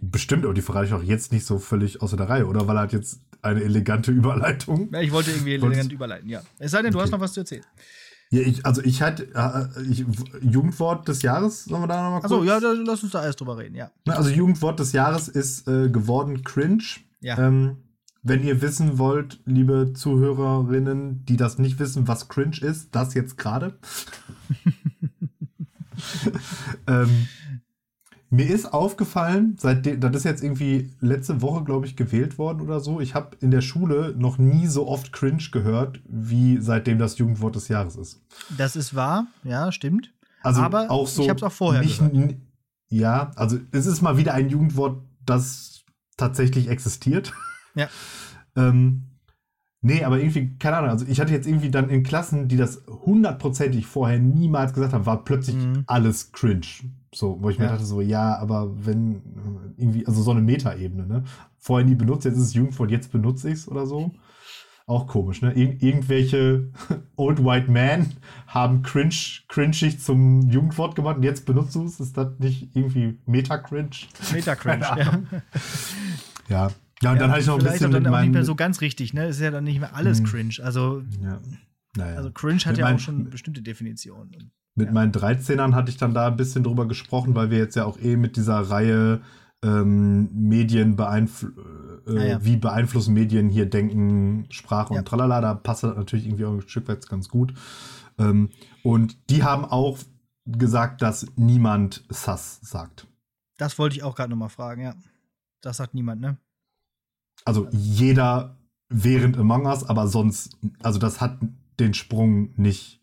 bestimmt, aber die verrate ich auch jetzt nicht so völlig außer der Reihe, oder? Weil er hat jetzt eine elegante Überleitung. Ja, ich wollte irgendwie elegant überleiten, ja. Es sei denn, du okay. hast noch was zu erzählen. Ja, ich, also ich hatte äh, Jugendwort des Jahres, sollen wir da nochmal kurz? Achso, ja, lass uns da erst drüber reden, ja. Also Jugendwort des Jahres ist äh, geworden cringe. Ja. Ähm, wenn ihr wissen wollt, liebe Zuhörerinnen, die das nicht wissen, was cringe ist, das jetzt gerade. ähm, mir ist aufgefallen, seitdem, das ist jetzt irgendwie letzte Woche, glaube ich, gewählt worden oder so. Ich habe in der Schule noch nie so oft cringe gehört, wie seitdem das Jugendwort des Jahres ist. Das ist wahr, ja, stimmt. Also Aber auch so ich habe es auch vorher nicht, gehört. Ja, also es ist mal wieder ein Jugendwort, das tatsächlich existiert. Ja. ähm, nee, aber irgendwie, keine Ahnung, also ich hatte jetzt irgendwie dann in Klassen, die das hundertprozentig vorher niemals gesagt haben, war plötzlich mhm. alles cringe. So, wo ich ja. mir dachte, so, ja, aber wenn irgendwie, also so eine Metaebene, ne? Vorher nie benutzt, jetzt ist es Jugendwort, jetzt benutze ich es oder so. Auch komisch, ne? Ir irgendwelche Old White Men haben cringe, cringig zum Jugendwort gemacht und jetzt benutzt du es. Ist das nicht irgendwie Meta-Cringe? Meta-Cringe, ja. ja. Ja, und ja, dann hatte ich noch ein bisschen dann mit auch nicht mehr so ganz richtig, ne? Ist ja dann nicht mehr alles hm. cringe. Also, ja. naja. also cringe hat mit ja auch schon bestimmte Definitionen. Mit ja. meinen 13ern hatte ich dann da ein bisschen drüber gesprochen, weil wir jetzt ja auch eh mit dieser Reihe ähm, Medien beeinfl äh, ah, ja. wie beeinflussen Medien hier Denken, Sprache und tralala, da passt das natürlich irgendwie auch ein Stück weit ganz gut. Ähm, und die haben auch gesagt, dass niemand Sass sagt. Das wollte ich auch gerade nochmal fragen, ja. Das sagt niemand, ne? Also jeder während Among Us, aber sonst, also das hat den Sprung nicht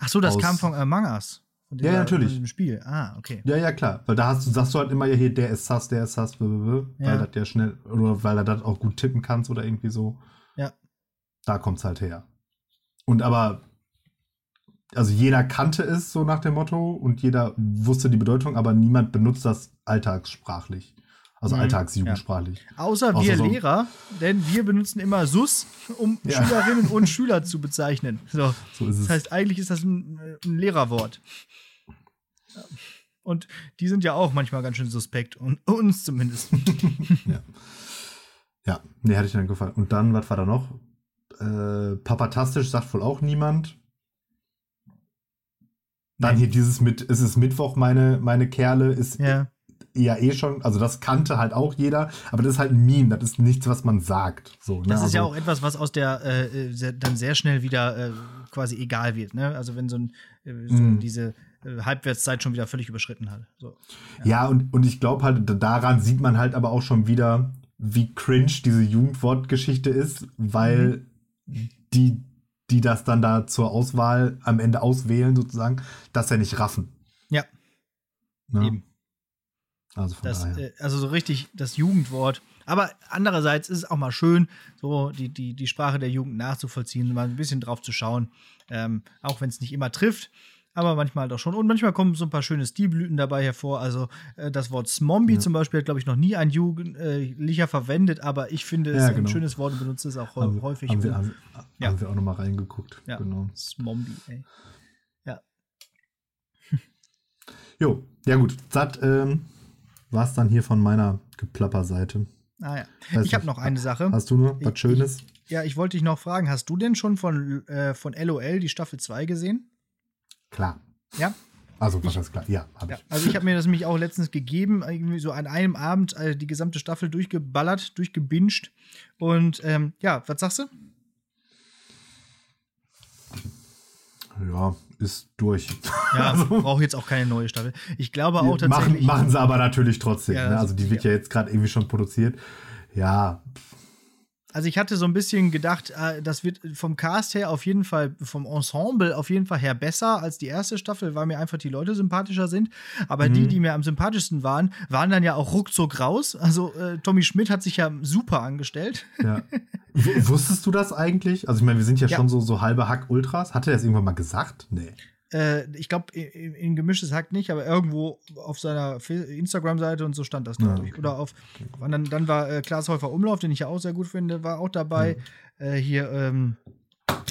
Ach so, das aus, kam von Among Us. Von dieser, ja, natürlich. Von Spiel. Ah, okay. Ja, ja, klar. Weil da hast du, sagst du halt immer ja hier, der ist sass, der ist sass, weil ja. das ja schnell, oder weil er das auch gut tippen kannst oder irgendwie so. Ja. Da kommt's halt her. Und aber, also jeder kannte es so nach dem Motto und jeder wusste die Bedeutung, aber niemand benutzt das alltagssprachlich. Also mhm. alltagsjugendsprachlich. Ja. Außer, Außer wir so Lehrer, denn wir benutzen immer SUS, um ja. Schülerinnen und Schüler zu bezeichnen. So. so das heißt, eigentlich ist das ein, ein Lehrerwort. Und die sind ja auch manchmal ganz schön suspekt. Und uns zumindest. ja. Ja, nee, hätte ich dann gefallen. Und dann, was war da noch? Äh, Papatastisch sagt wohl auch niemand. Dann hier dieses mit, ist es Mittwoch, meine, meine Kerle, ist ja ja eh schon, also das kannte halt auch jeder, aber das ist halt ein Meme, das ist nichts, was man sagt. So, ne? Das ist also, ja auch etwas, was aus der äh, sehr, dann sehr schnell wieder äh, quasi egal wird, ne? Also wenn so, ein, äh, so mm. diese äh, Halbwertszeit schon wieder völlig überschritten hat. So, ja. ja, und, und ich glaube halt, daran sieht man halt aber auch schon wieder, wie cringe diese Jugendwortgeschichte ist, weil mhm. die, die das dann da zur Auswahl am Ende auswählen, sozusagen, das ja nicht raffen. Ja. Ne? Eben. Also, von das, daher. Äh, also so richtig das Jugendwort. Aber andererseits ist es auch mal schön, so die, die, die Sprache der Jugend nachzuvollziehen, mal ein bisschen drauf zu schauen. Ähm, auch wenn es nicht immer trifft, aber manchmal doch schon. Und manchmal kommen so ein paar schöne Stilblüten dabei hervor. Also äh, das Wort Smombie ja. zum Beispiel hat, glaube ich, noch nie ein Jugendlicher verwendet, aber ich finde es ja, genau. ein schönes Wort und benutze es auch haben häufig. Haben wir, haben, ja. haben wir auch noch mal reingeguckt. Ja. Genau. Smombie, ey. Ja. jo, ja gut. Das, ähm war es dann hier von meiner Geplapper-Seite. Ah ja. Weiß ich habe noch eine Sache. Hast du noch was Schönes? Ich, ja, ich wollte dich noch fragen, hast du denn schon von, äh, von LOL die Staffel 2 gesehen? Klar. Ja? Also, was ist klar? Ja, habe ja. ich. Also, ich habe mir das nämlich auch letztens gegeben, irgendwie so an einem Abend äh, die gesamte Staffel durchgeballert, durchgebinged. Und ähm, ja, was sagst du? Ja, ist durch. Ja, also, braucht jetzt auch keine neue Staffel. Ich glaube auch tatsächlich. Machen, machen sie aber natürlich trotzdem. Ja, ne? Also die wird ja, ja jetzt gerade irgendwie schon produziert. Ja, also ich hatte so ein bisschen gedacht, äh, das wird vom Cast her auf jeden Fall, vom Ensemble auf jeden Fall her besser als die erste Staffel, weil mir einfach die Leute sympathischer sind. Aber mhm. die, die mir am sympathischsten waren, waren dann ja auch ruckzuck raus. Also äh, Tommy Schmidt hat sich ja super angestellt. Ja. Wusstest du das eigentlich? Also ich meine, wir sind ja, ja. schon so, so halbe Hack-Ultras. Hat er das irgendwann mal gesagt? Nee äh, ich glaube, in, in gemischtes Hack nicht, aber irgendwo auf seiner Instagram-Seite und so stand das, glaube ich. Okay. Oder auf, dann, dann war äh, Klaas Häufer Umlauf, den ich ja auch sehr gut finde, war auch dabei. Ja. Äh, hier, ähm,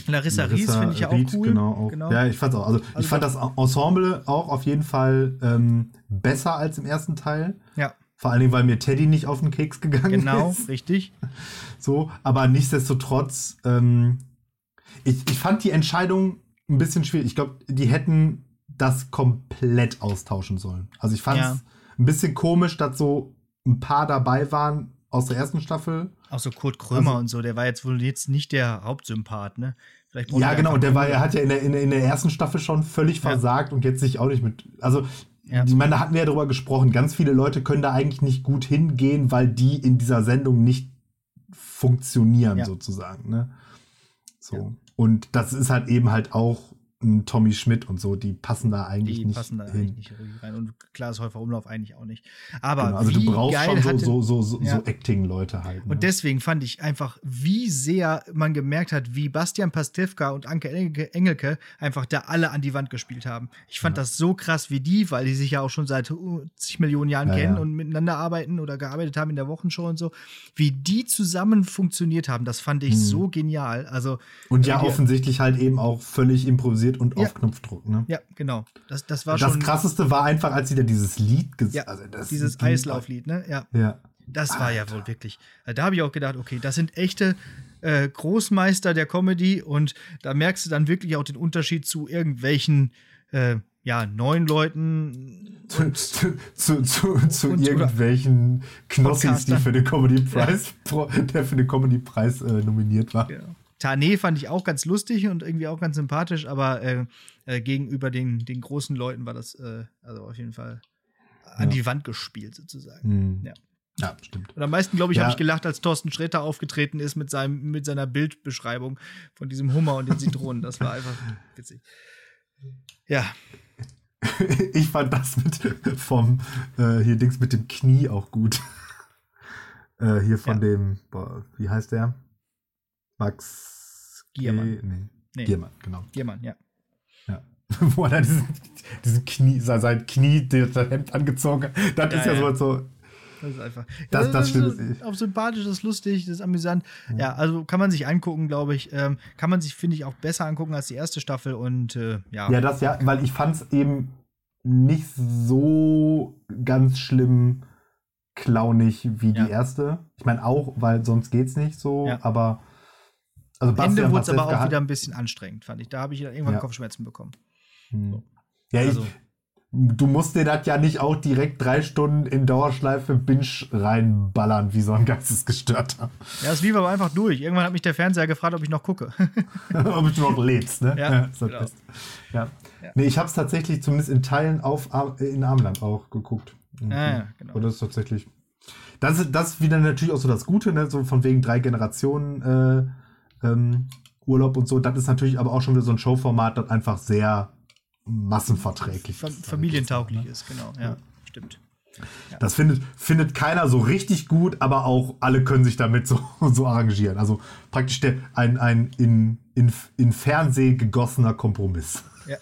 Larissa, Larissa Ries finde ich ja auch cool. Genau, auch. genau. Ja, ich fand's auch. Also, also ich fand das Ensemble auch auf jeden Fall ähm, besser als im ersten Teil. Ja. Vor allen Dingen, weil mir Teddy nicht auf den Keks gegangen genau, ist. Genau, richtig. So, aber nichtsdestotrotz, ähm, ich, ich fand die Entscheidung ein bisschen schwierig. Ich glaube, die hätten das komplett austauschen sollen. Also ich fand es ja. ein bisschen komisch, dass so ein paar dabei waren aus der ersten Staffel. Auch so Kurt Krömer also, und so, der war jetzt wohl jetzt nicht der Hauptsympath, ne? ja, genau, und der war, er hat ja in der, in der, in der ersten Staffel schon völlig ja. versagt und jetzt sich auch nicht mit. Also, ja. ich meine, da hatten wir ja drüber gesprochen. Ganz viele Leute können da eigentlich nicht gut hingehen, weil die in dieser Sendung nicht funktionieren, ja. sozusagen. Ne? So. Und das ist halt eben halt auch Tommy Schmidt und so, die passen da eigentlich die nicht passen da hin. eigentlich nicht rein. Und Klaas Häufer Umlauf eigentlich auch nicht. Aber genau, also du brauchst schon so, so, so, so, ja. so Acting-Leute halt. Ne? Und deswegen fand ich einfach, wie sehr man gemerkt hat, wie Bastian Pastewka und Anke Engelke einfach da alle an die Wand gespielt haben. Ich fand ja. das so krass wie die, weil die sich ja auch schon seit zig Millionen Jahren ja, kennen und miteinander arbeiten oder gearbeitet haben in der Wochenshow und so. Wie die zusammen funktioniert haben, das fand ich hm. so genial. Also, und ja, offensichtlich halt eben auch völlig improvisiert synchronisiert und ja. auf Knopfdruck. Ne? Ja, genau. Das, das war das schon. Das krasseste war einfach, als sie da dieses Lied gesagt ja, also Dieses Eislauflied, ne? Ja. ja. Das Alter. war ja wohl wirklich. Also da habe ich auch gedacht, okay, das sind echte äh, Großmeister der Comedy und da merkst du dann wirklich auch den Unterschied zu irgendwelchen äh, ja, neun Leuten. Zu, zu, zu, zu, zu irgendwelchen Knossis, die für den Comedy Preis, ja. der für den Comedy Preis äh, nominiert war. Genau. Tane fand ich auch ganz lustig und irgendwie auch ganz sympathisch, aber äh, äh, gegenüber den, den großen Leuten war das äh, also auf jeden Fall an ja. die Wand gespielt, sozusagen. Mhm. Ja. Ja, stimmt. Und am meisten, glaube ich, ja. habe ich gelacht, als Thorsten Sträter aufgetreten ist mit, seinem, mit seiner Bildbeschreibung von diesem Hummer und den Zitronen. Das war einfach witzig. Ja. Ich fand das mit vom äh, hier Dings mit dem Knie auch gut. Äh, hier von ja. dem, boah, wie heißt der? Max Giermann. Nee. nee. Giermann, genau. Giermann, ja. Ja. Wo er dann diesen, diesen Knie, sein Knie, das Hemd angezogen hat. Das ja, ist ja, ja. so. Das ist einfach. Das, das, das stimmt. auch sympathisch, das ist lustig, das ist amüsant. Ja, ja also kann man sich angucken, glaube ich. Ähm, kann man sich, finde ich, auch besser angucken als die erste Staffel und äh, ja. Ja, das ja, weil ich fand es eben nicht so ganz schlimm clownig wie ja. die erste. Ich meine auch, weil sonst geht's nicht so, ja. aber also Am Ende wurde es aber auch wieder ein bisschen anstrengend, fand ich. Da habe ich irgendwann ja. Kopfschmerzen bekommen. Hm. Ja, also. ich, du musst dir das ja nicht auch direkt drei Stunden in Dauerschleife Binge reinballern, wie so ein Geistesgestörter. Ja, es lief aber einfach durch. Irgendwann hat mich der Fernseher gefragt, ob ich noch gucke. ob ich noch lebst, ne? Ja, ja, genau. ja. ja. Nee, ich habe es tatsächlich zumindest in Teilen auf, in Armland auch geguckt. Mhm. Ah, ja, genau. Und das ist tatsächlich. Das ist, das wieder natürlich auch so das Gute, ne? so von wegen drei Generationen äh, ähm, Urlaub und so. Das ist natürlich aber auch schon wieder so ein Showformat, das einfach sehr massenverträglich Fam familientauglich ist, ist, genau. Ja, ja. stimmt. Ja. Das findet, findet keiner so richtig gut, aber auch alle können sich damit so, so arrangieren. Also praktisch der, ein, ein in, in, in Fernseh gegossener Kompromiss. Ja.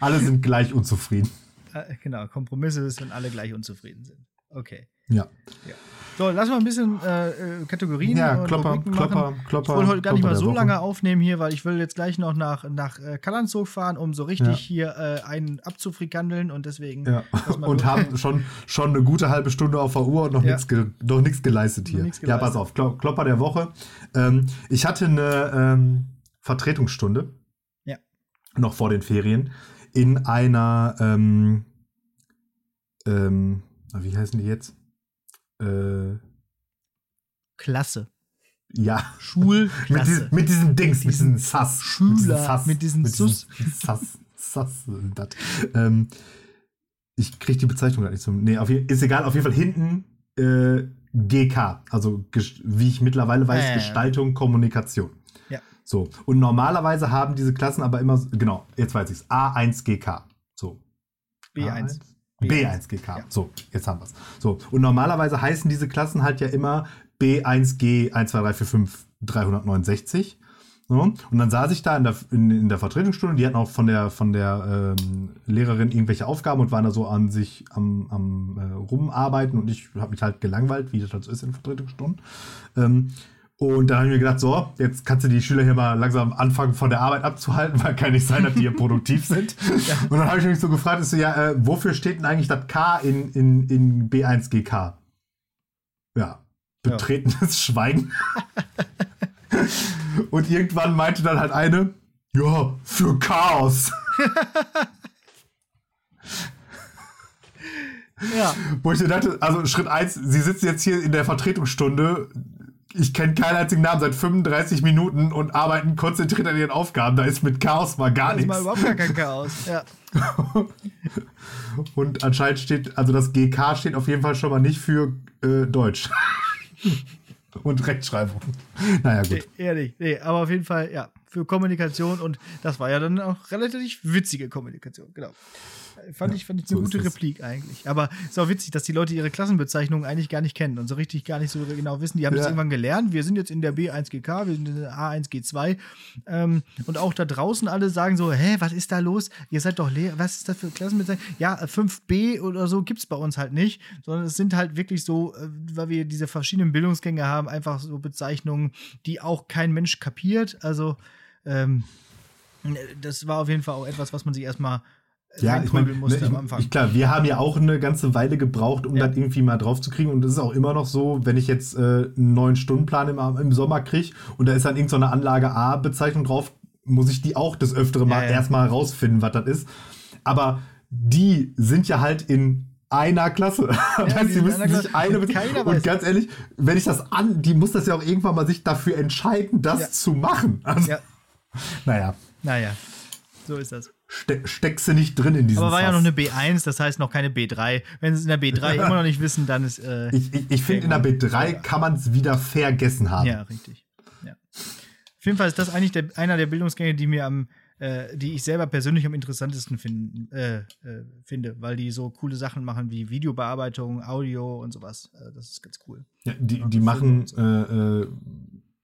Alle sind gleich unzufrieden. Äh, genau, Kompromisse ist, wenn alle gleich unzufrieden sind. Okay. Ja. ja. So, lass mal ein bisschen äh, äh Kategorien ja, und Klopper, Klopper, Klopper, Ich wollte heute gar nicht mal so lange aufnehmen hier, weil ich will jetzt gleich noch nach, nach äh, Kalanzog fahren, um so richtig ja. hier äh, einen abzufrikandeln und deswegen. Ja. und haben schon, schon eine gute halbe Stunde auf der Uhr und noch ja. nichts geleistet hier. Geleistet. Ja, pass auf, Klopper der Woche. Ähm, ich hatte eine ähm, Vertretungsstunde. Ja. Noch vor den Ferien in einer ähm, ähm, wie heißen die jetzt? Äh, Klasse. Ja. Schulklasse. mit, mit diesen Dings, mit diesen Sass. Schüler, mit diesen Sus. Sass, Sass. Ähm, ich kriege die Bezeichnung gar nicht zum. Nee, auf, ist egal, auf jeden Fall hinten äh, GK. Also, wie ich mittlerweile weiß, äh. Gestaltung, Kommunikation. Ja. So. Und normalerweise haben diese Klassen aber immer, genau, jetzt weiß ich's, A1 GK. So. B1. A1. B1GK. Ja. So, jetzt haben wir es. So, und normalerweise heißen diese Klassen halt ja immer B1G 12345 369. So. Und dann saß ich da in der, in, in, der Vertretungsstunde, die hatten auch von der, von der ähm, Lehrerin irgendwelche Aufgaben und waren da so an sich am, am äh, Rumarbeiten und ich habe mich halt gelangweilt, wie das halt so ist in Vertretungsstunden. Ähm, und dann habe ich mir gedacht, so, jetzt kannst du die Schüler hier mal langsam anfangen, von der Arbeit abzuhalten, weil kann nicht sein, dass die hier produktiv sind. Ja. Und dann habe ich mich so gefragt, ist so, ja, äh, wofür steht denn eigentlich das K in, in, in B1GK? Ja, betretenes ja. Schweigen. Und irgendwann meinte dann halt eine, ja, für Chaos. ja. Wo ich dachte, also Schritt 1, sie sitzt jetzt hier in der Vertretungsstunde. Ich kenne keinen einzigen Namen seit 35 Minuten und arbeiten konzentriert an ihren Aufgaben. Da ist mit Chaos mal gar nichts. Da ist mal überhaupt gar kein Chaos, ja. und anscheinend steht, also das GK steht auf jeden Fall schon mal nicht für äh, Deutsch. und Rechtschreibung. Naja, gut. Nee, ehrlich, nee, aber auf jeden Fall, ja, für Kommunikation und das war ja dann auch relativ witzige Kommunikation, genau. Fand ich, fand ich eine so gute Replik eigentlich. Aber es ist auch witzig, dass die Leute ihre Klassenbezeichnungen eigentlich gar nicht kennen und so richtig gar nicht so genau wissen. Die haben ja. das irgendwann gelernt. Wir sind jetzt in der B1GK, wir sind in der A1G2. Ähm, und auch da draußen alle sagen so: Hä, was ist da los? Ihr seid doch Lehrer. Was ist das für Klassenbezeichnung? Ja, 5B oder so gibt es bei uns halt nicht, sondern es sind halt wirklich so, äh, weil wir diese verschiedenen Bildungsgänge haben, einfach so Bezeichnungen, die auch kein Mensch kapiert. Also, ähm, das war auf jeden Fall auch etwas, was man sich erstmal ja, ich meine, ne, ich, ich, klar, wir haben ja auch eine ganze Weile gebraucht, um ja. das irgendwie mal drauf zu kriegen. Und es ist auch immer noch so, wenn ich jetzt äh, einen neuen Stundenplan im, im Sommer kriege und da ist dann irgendeine so Anlage A-Bezeichnung drauf, muss ich die auch das Öfteren ja, mal ja. erstmal rausfinden, was das ist. Aber die sind ja halt in einer Klasse. Ja, heißt, sie müssen sich eine und, und ganz ehrlich, wenn ich das an, die muss das ja auch irgendwann mal sich dafür entscheiden, das zu machen. Also, ja. Naja. Naja, so ist das ste steckst du nicht drin in diesem Aber war Fass. ja noch eine B1, das heißt noch keine B3. Wenn sie es in der B3 immer noch nicht wissen, dann ist. Äh, ich ich, ich finde, in der B3 kann man es wieder vergessen haben. Ja, richtig. Ja. Auf jeden Fall ist das eigentlich der, einer der Bildungsgänge, die mir am. Äh, die ich selber persönlich am interessantesten find, äh, äh, finde, weil die so coole Sachen machen wie Videobearbeitung, Audio und sowas. Äh, das ist ganz cool. Ja, die, die machen so. Äh,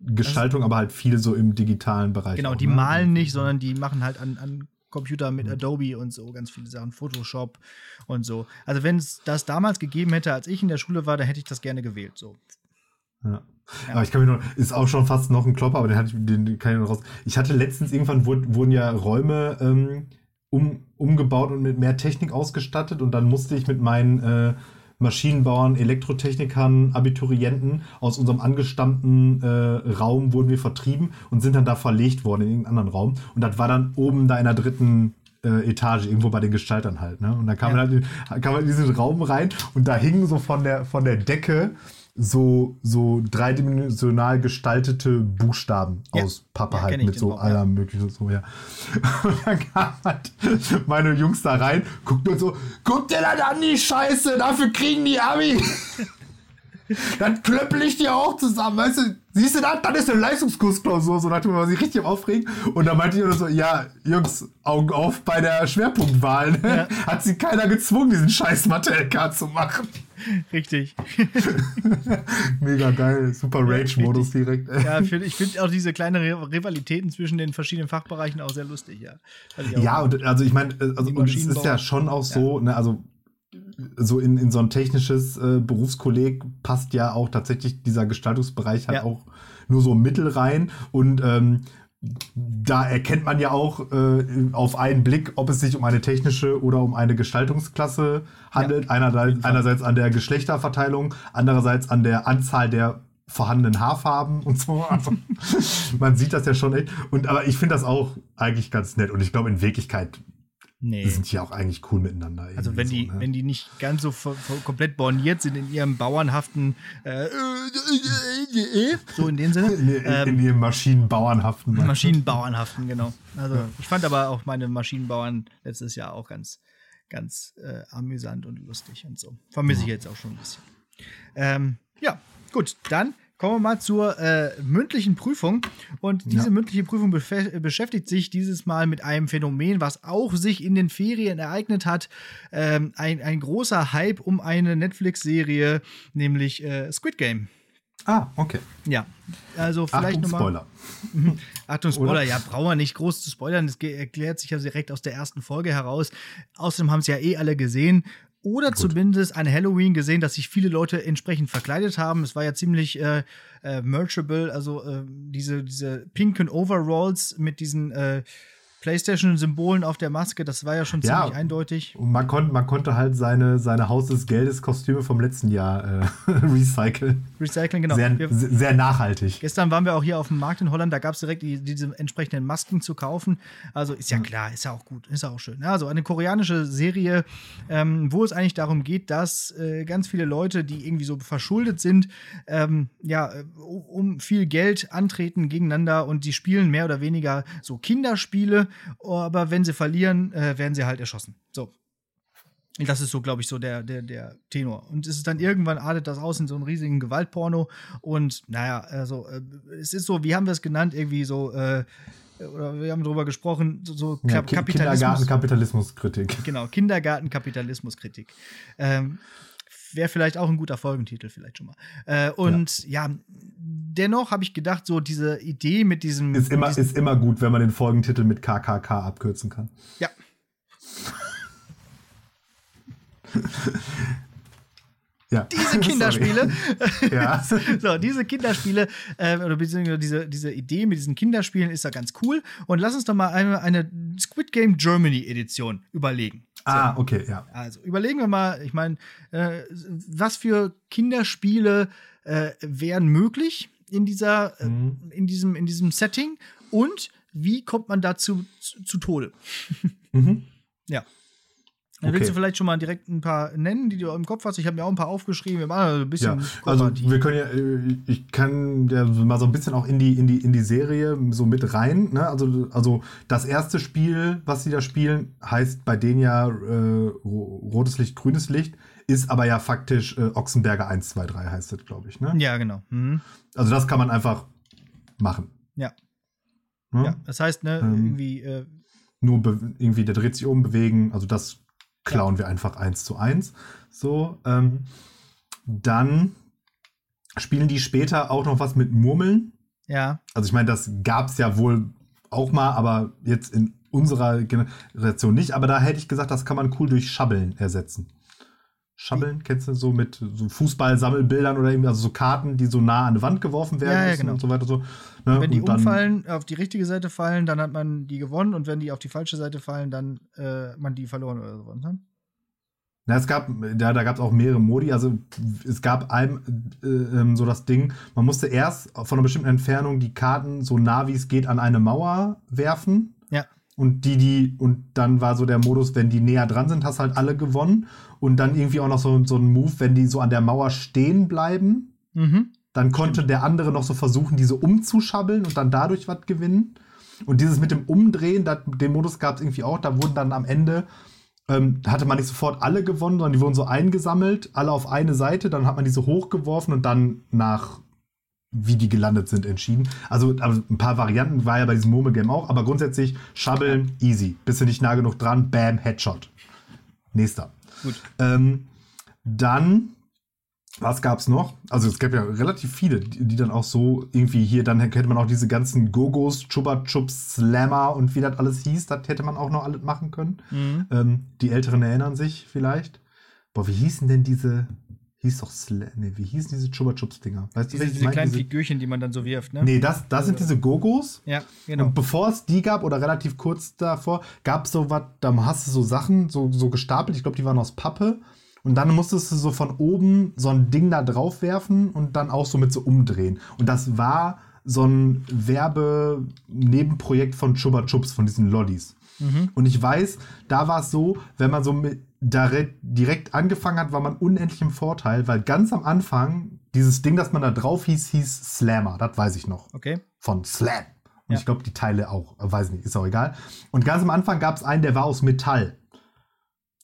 Gestaltung, aber halt viel so im digitalen Bereich. Genau, auch, die ne? malen nicht, sondern die machen halt an, an Computer mit mhm. Adobe und so, ganz viele Sachen, Photoshop und so. Also wenn es das damals gegeben hätte, als ich in der Schule war, dann hätte ich das gerne gewählt. So. Ja. Ja. Aber ich kann mir nur, ist auch schon fast noch ein Klopper, aber den hatte ich, den kann ich noch raus. Ich hatte letztens irgendwann wurden, wurden ja Räume ähm, um, umgebaut und mit mehr Technik ausgestattet und dann musste ich mit meinen äh, Maschinenbauern, Elektrotechnikern, Abiturienten aus unserem angestammten äh, Raum wurden wir vertrieben und sind dann da verlegt worden in irgendeinen anderen Raum. Und das war dann oben da in der dritten äh, Etage, irgendwo bei den Gestaltern halt. Ne? Und dann kam, ja. man halt, kam man in diesen Raum rein und da hingen so von der, von der Decke so, so dreidimensional gestaltete Buchstaben ja. aus Pappe ja, halt mit so aller ja. möglichen so, ja. Und dann kam halt meine Jungs da rein, guckten und so, guck dir das an, die Scheiße, dafür kriegen die Abi. dann klöppel ich die auch zusammen, weißt du, siehst du das? Dann ist eine Leistungskursklausur, so nachdem man sich richtig aufregt. Und dann meinte ich nur so, ja, Jungs, Augen auf bei der Schwerpunktwahl. Ne? Hat sie keiner gezwungen, diesen scheiß Mathe-LK zu machen. Richtig. Mega geil. Super Rage-Modus direkt. Ja, ich finde auch diese kleinen Rivalitäten zwischen den verschiedenen Fachbereichen auch sehr lustig, ja. Ja, und also ich meine, also, und es ist ja schon auch so, ja. ne, also so in, in so ein technisches äh, Berufskolleg passt ja auch tatsächlich dieser Gestaltungsbereich halt ja. auch nur so mittel rein und ähm, da erkennt man ja auch äh, auf einen Blick, ob es sich um eine technische oder um eine Gestaltungsklasse handelt. Ja, einerseits, einerseits an der Geschlechterverteilung, andererseits an der Anzahl der vorhandenen Haarfarben und so. Also, man sieht das ja schon echt. Und aber ich finde das auch eigentlich ganz nett. Und ich glaube, in Wirklichkeit Nee. Die sind ja auch eigentlich cool miteinander. Also wenn die, so, ne? wenn die nicht ganz so komplett borniert sind in ihrem bauernhaften äh, so in dem Sinne. In, ähm, in ihrem Maschinenbauernhaften. Maschinenbauernhaften, genau. Also ich fand aber auch meine Maschinenbauern letztes Jahr auch ganz, ganz äh, amüsant und lustig und so. Vermisse ich jetzt auch schon ein bisschen. Ähm, ja, gut, dann Kommen wir mal zur äh, mündlichen Prüfung. Und diese ja. mündliche Prüfung beschäftigt sich dieses Mal mit einem Phänomen, was auch sich in den Ferien ereignet hat. Ähm, ein, ein großer Hype um eine Netflix-Serie, nämlich äh, Squid Game. Ah, okay. Ja, also vielleicht nochmal. Spoiler. Achtung, Spoiler, Oder? ja, brauchen wir nicht groß zu spoilern. Das erklärt sich ja direkt aus der ersten Folge heraus. Außerdem haben es ja eh alle gesehen oder Gut. zumindest ein Halloween gesehen, dass sich viele Leute entsprechend verkleidet haben. Es war ja ziemlich äh, äh, merchable, also äh, diese, diese pinken Overalls mit diesen äh, PlayStation-Symbolen auf der Maske, das war ja schon ziemlich ja, eindeutig. Und man, konnt, man konnte halt seine, seine Haus des Geldes Kostüme vom letzten Jahr äh, recyceln. Recyceln, genau. Sehr, sehr, nachhaltig. Gestern waren wir auch hier auf dem Markt in Holland, da gab es direkt die, diese entsprechenden Masken zu kaufen. Also ist ja klar, ist ja auch gut, ist ja auch schön. Also eine koreanische Serie, ähm, wo es eigentlich darum geht, dass äh, ganz viele Leute, die irgendwie so verschuldet sind, ähm, ja, äh, um viel Geld antreten gegeneinander und die spielen mehr oder weniger so Kinderspiele aber wenn sie verlieren, äh, werden sie halt erschossen. So. Das ist so, glaube ich, so der, der, der Tenor. Und es ist dann irgendwann artet das aus in so einen riesigen Gewaltporno. Und naja, also äh, es ist so, wie haben wir es genannt, irgendwie so, äh, oder wir haben darüber gesprochen, so ja, Kapitalismus. Kindergarten-Kapitalismuskritik. Genau, Kindergarten-Kapitalismuskritik. Ähm, Wäre vielleicht auch ein guter Folgentitel, vielleicht schon mal. Äh, und ja, ja dennoch habe ich gedacht, so diese Idee mit diesem. Ist immer, diesem ist immer gut, wenn man den Folgentitel mit KKK abkürzen kann. Ja. ja. Diese Kinderspiele. ja. so, diese Kinderspiele, äh, oder beziehungsweise diese, diese Idee mit diesen Kinderspielen ist ja ganz cool. Und lass uns doch mal eine, eine Squid Game Germany Edition überlegen. Ah, okay, ja. Also überlegen wir mal, ich meine, äh, was für Kinderspiele äh, wären möglich in dieser, äh, mhm. äh, in diesem, in diesem Setting und wie kommt man dazu zu, zu Tode? mhm. Ja. Okay. willst du vielleicht schon mal direkt ein paar nennen, die du im Kopf hast? Ich habe mir auch ein paar aufgeschrieben. Wir machen ein bisschen. Ja, also wir können ja, äh, ich kann ja mal so ein bisschen auch in die, in die, in die Serie so mit rein. Ne? Also, also das erste Spiel, was sie da spielen, heißt bei denen ja äh, rotes Licht, grünes Licht, ist aber ja faktisch äh, Ochsenberger 1, 2, 3 heißt das, glaube ich. Ne? Ja, genau. Mhm. Also das kann man einfach machen. Ja. Ja, ja das heißt, ne, ähm, irgendwie. Äh, nur irgendwie, der dreht sich um, bewegen, also das klauen ja. wir einfach eins zu eins. So, ähm, dann spielen die später auch noch was mit Murmeln. Ja. Also ich meine, das gab es ja wohl auch mal, aber jetzt in unserer Generation nicht. Aber da hätte ich gesagt, das kann man cool durch Schabbeln ersetzen. Schabbeln, kennst du so mit so Fußball-Sammelbildern oder irgendwie, also so Karten, die so nah an die Wand geworfen werden ja, ja, genau. und so weiter. So, ne? Wenn die und umfallen, auf die richtige Seite fallen, dann hat man die gewonnen und wenn die auf die falsche Seite fallen, dann äh, man die verloren oder so. Ne? Na, es gab, ja, da gab es auch mehrere Modi. Also es gab einem äh, ähm, so das Ding, man musste erst von einer bestimmten Entfernung die Karten so nah wie es geht an eine Mauer werfen. Und die, die, und dann war so der Modus, wenn die näher dran sind, hast halt alle gewonnen. Und dann irgendwie auch noch so, so ein Move, wenn die so an der Mauer stehen bleiben, mhm. dann konnte Stimmt. der andere noch so versuchen, diese umzuschabbeln und dann dadurch was gewinnen. Und dieses mit dem Umdrehen, dat, den Modus gab es irgendwie auch, da wurden dann am Ende, ähm, hatte man nicht sofort alle gewonnen, sondern die wurden so eingesammelt, alle auf eine Seite, dann hat man diese hochgeworfen und dann nach wie die gelandet sind, entschieden. Also, ein paar Varianten war ja bei diesem Murmel-Game auch, aber grundsätzlich Schabbeln, easy. Bist du nicht nah genug dran, bam, Headshot. Nächster. Gut. Ähm, dann, was gab es noch? Also es gab ja relativ viele, die, die, dann auch so irgendwie hier, dann hätte man auch diese ganzen Gogos, Chuba Chups, Slammer und wie das alles hieß, das hätte man auch noch alles machen können. Mhm. Ähm, die Älteren erinnern sich vielleicht. Boah, wie hießen denn diese, hieß doch Slam, nee, wie hießen diese Chuba Chups Dinger? Weißt diese, du, diese kleinen diese, Figürchen, die man dann so wirft, ne? Nee, das, das sind diese Gogos. Ja, genau. Und bevor es die gab oder relativ kurz davor, gab es so was, da hast du so Sachen so, so gestapelt, ich glaube, die waren aus Pappe. Und dann musstest du so von oben so ein Ding da drauf werfen und dann auch so mit so umdrehen. Und das war so ein Werbe-Nebenprojekt von Chuba Chups, von diesen Lollis. Mhm. Und ich weiß, da war es so, wenn man so mit direkt, direkt angefangen hat, war man unendlich im Vorteil, weil ganz am Anfang dieses Ding, das man da drauf hieß, hieß Slammer. Das weiß ich noch. Okay. Von Slam. Und ja. ich glaube, die Teile auch. Weiß nicht, ist auch egal. Und ganz am Anfang gab es einen, der war aus Metall.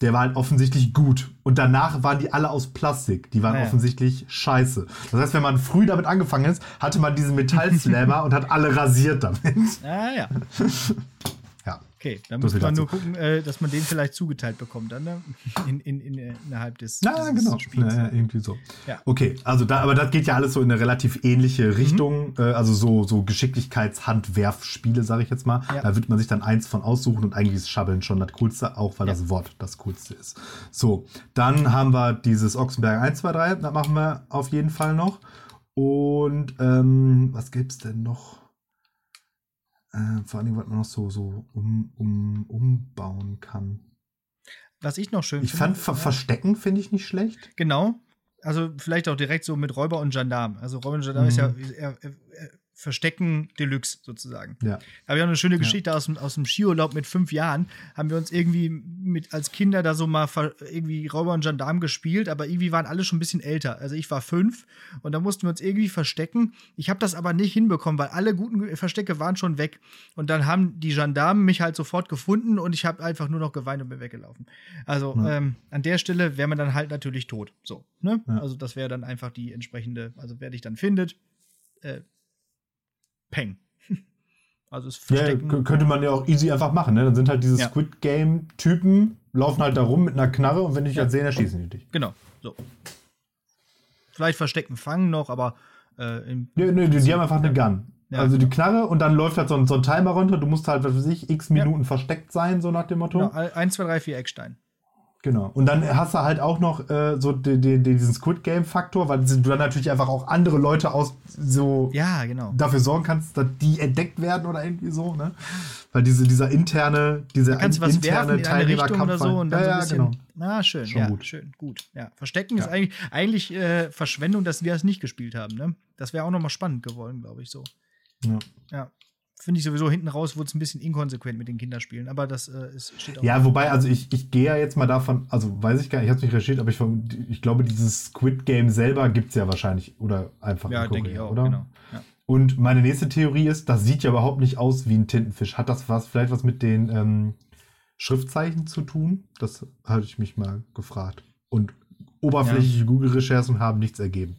Der war halt offensichtlich gut. Und danach waren die alle aus Plastik. Die waren ah, ja. offensichtlich scheiße. Das heißt, wenn man früh damit angefangen ist, hatte man diesen Metallslammer und hat alle rasiert damit. Ah ja. Okay, dann muss man nur gucken, äh, dass man den vielleicht zugeteilt bekommt, dann ne? in, in, in, innerhalb des, ja, genau. Spiels. Ja, irgendwie so. Ja. Okay, also da, aber das geht ja alles so in eine relativ ähnliche Richtung, mhm. äh, also so, so Geschicklichkeitshandwerfspiele, sage ich jetzt mal. Ja. Da wird man sich dann eins von aussuchen und eigentlich ist Schabbeln schon das Coolste, auch weil das Wort das Coolste ist. So, dann haben wir dieses Ochsenberg 1, 2, 3, das machen wir auf jeden Fall noch. Und ähm, was gibt's denn noch? Äh, vor allem, was man noch so, so um, um, umbauen kann. Was ich noch schön ich finde. Ich fand ja. Verstecken finde ich nicht schlecht. Genau. Also vielleicht auch direkt so mit Räuber und Gendarm. Also Räuber und Gendarm mhm. ist ja er, er, Verstecken Deluxe sozusagen. Ja. Da habe ich auch eine schöne Geschichte ja. aus, dem, aus dem Skiurlaub mit fünf Jahren. Haben wir uns irgendwie mit als Kinder da so mal irgendwie Räuber und Gendarm gespielt, aber irgendwie waren alle schon ein bisschen älter. Also ich war fünf und da mussten wir uns irgendwie verstecken. Ich habe das aber nicht hinbekommen, weil alle guten Verstecke waren schon weg. Und dann haben die Gendarmen mich halt sofort gefunden und ich habe einfach nur noch geweint und bin weggelaufen. Also ja. ähm, an der Stelle wäre man dann halt natürlich tot. So, ne? Ja. Also das wäre dann einfach die entsprechende, also wer dich dann findet, äh, Peng. Also es ja, könnte man ja auch easy einfach machen, ne? Dann sind halt diese ja. Squid Game-Typen, laufen halt da rum mit einer Knarre und wenn die dich halt sehen, erschießen die dich. Genau, so. Vielleicht verstecken, fangen noch, aber äh, im nee, nee, die, die haben einfach eine Gun. Ja, also die. Knarre und dann läuft halt so ein, so ein Timer runter, du musst halt, was weiß ich, x Minuten versteckt sein, so nach dem Motto. Genau, 1, 2, 3, 4 Eckstein. Genau. Und dann hast du halt auch noch äh, so die, die, diesen Squid Game Faktor, weil du dann natürlich einfach auch andere Leute aus so ja, genau. dafür sorgen kannst, dass die entdeckt werden oder irgendwie so, ne? Weil diese, dieser interne, diese da kannst du was interne werfen in eine Richtung oder so und dann ja, so ein bisschen, genau. Ah, schön, Schon ja, gut. schön, gut. Ja, Verstecken ja. ist eigentlich, eigentlich äh, Verschwendung, dass wir das nicht gespielt haben, ne? Das wäre auch noch mal spannend geworden, glaube ich so. Ja. Ja finde ich sowieso hinten raus wurde es ein bisschen inkonsequent mit den Kinderspielen, aber das äh, ist, steht auch. Ja, wobei, also ich, ich gehe ja jetzt mal davon, also weiß ich gar nicht, ich habe es nicht recherchiert, aber ich, ich glaube, dieses Squid Game selber gibt es ja wahrscheinlich oder einfach ja, in Korea, denke ich auch, oder? Genau. Ja. Und meine nächste Theorie ist, das sieht ja überhaupt nicht aus wie ein Tintenfisch. Hat das was, vielleicht was mit den ähm, Schriftzeichen zu tun? Das hatte ich mich mal gefragt. Und oberflächliche ja. Google-Recherchen haben nichts ergeben.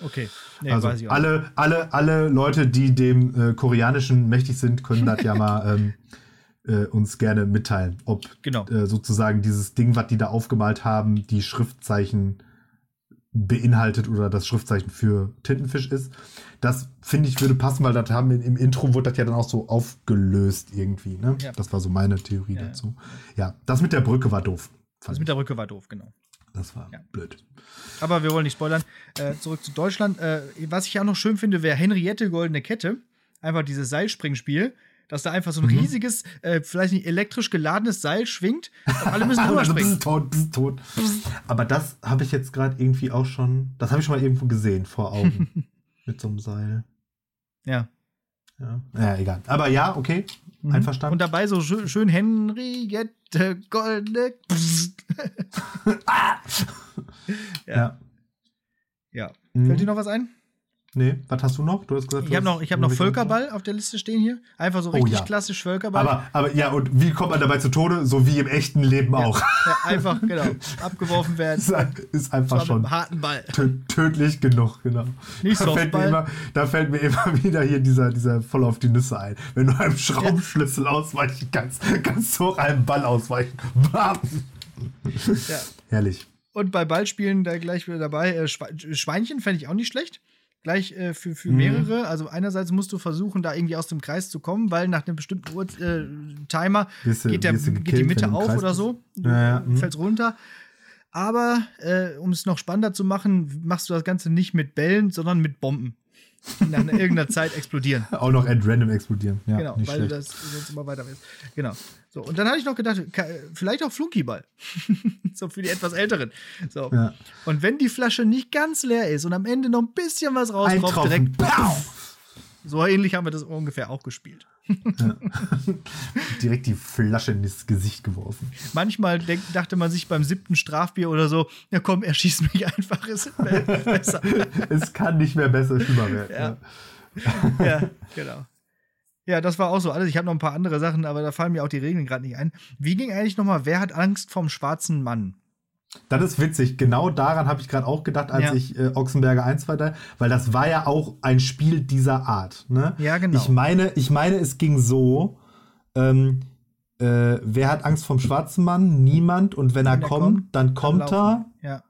Okay. Nee, also alle, alle, alle Leute, die dem äh, Koreanischen mächtig sind, können das ja mal ähm, äh, uns gerne mitteilen, ob genau. äh, sozusagen dieses Ding, was die da aufgemalt haben, die Schriftzeichen beinhaltet oder das Schriftzeichen für Tintenfisch ist. Das finde ich würde passen, weil das haben im Intro wurde das ja dann auch so aufgelöst irgendwie. Ne? Ja. Das war so meine Theorie ja, dazu. Ja, das mit der Brücke war doof. Das mit der Brücke war doof, genau. Das war ja. blöd. Aber wir wollen nicht spoilern. Äh, zurück zu Deutschland. Äh, was ich auch noch schön finde, wäre Henriette Goldene Kette. Einfach dieses Seilspringspiel. Dass da einfach so ein mhm. riesiges, äh, vielleicht nicht elektrisch geladenes Seil schwingt. Und alle müssen drüber springen. bist tot, bist tot. Aber das habe ich jetzt gerade irgendwie auch schon, das habe ich schon mal irgendwo gesehen vor Augen. Mit so einem Seil. Ja. Ja, ja egal. Aber ja, okay. Mhm. Einverstanden. Und dabei so schön, schön Henriette Goldene. ah! ja. ja. ja. Mhm. Fällt dir noch was ein? Nee, was hast du noch? Du hast gesagt, ich habe noch, hab noch Völkerball auf der Liste stehen hier. Einfach so oh richtig oh, ja. klassisch Völkerball. Aber, aber ja, und wie kommt man dabei zu Tode? So wie im echten Leben ja. auch. Ja, einfach, genau. Abgeworfen werden. ist einfach schon. Harten Ball. Tödlich genug, genau. Nicht da fällt, mir immer, da fällt mir immer wieder hier dieser, dieser voll auf die Nüsse ein. Wenn du einem Schraubenschlüssel ausweichen kannst, kannst du auch einem Ball ausweichen. Bam! Ja. Herrlich. Und bei Ballspielen da gleich wieder dabei. Äh, Schweinchen fände ich auch nicht schlecht. Gleich äh, für, für mhm. mehrere. Also einerseits musst du versuchen, da irgendwie aus dem Kreis zu kommen, weil nach einem bestimmten Uhr, äh, Timer du, geht, der, gekillt, geht die Mitte auf oder so. Du ja, ja. Mhm. fällst runter. Aber äh, um es noch spannender zu machen, machst du das Ganze nicht mit Bällen, sondern mit Bomben nach irgendeiner Zeit explodieren. Auch noch at random explodieren. Ja, genau, weil schlecht. du das sonst immer weiter willst. Genau. So, und dann hatte ich noch gedacht, vielleicht auch Flunkyball. so für die etwas Älteren. So. Ja. Und wenn die Flasche nicht ganz leer ist und am Ende noch ein bisschen was rauskommt, direkt. Pow! So ähnlich haben wir das ungefähr auch gespielt. Ja. Direkt die Flasche ins Gesicht geworfen. Manchmal denk, dachte man sich beim siebten Strafbier oder so, ja komm, er schießt mich einfach, es ist besser. es kann nicht mehr besser, schlimmer werden. Ja. ja, genau. Ja, das war auch so alles. Ich habe noch ein paar andere Sachen, aber da fallen mir auch die Regeln gerade nicht ein. Wie ging eigentlich nochmal, wer hat Angst vom schwarzen Mann? Das ist witzig. Genau daran habe ich gerade auch gedacht, als ja. ich äh, Ochsenberger 1 war, weil das war ja auch ein Spiel dieser Art. Ne? Ja, genau. Ich meine, ich meine, es ging so. Ähm, äh, wer hat Angst vom schwarzen Mann? Niemand. Und wenn, wenn er kommt, kommt, dann kommt dann er. Ja.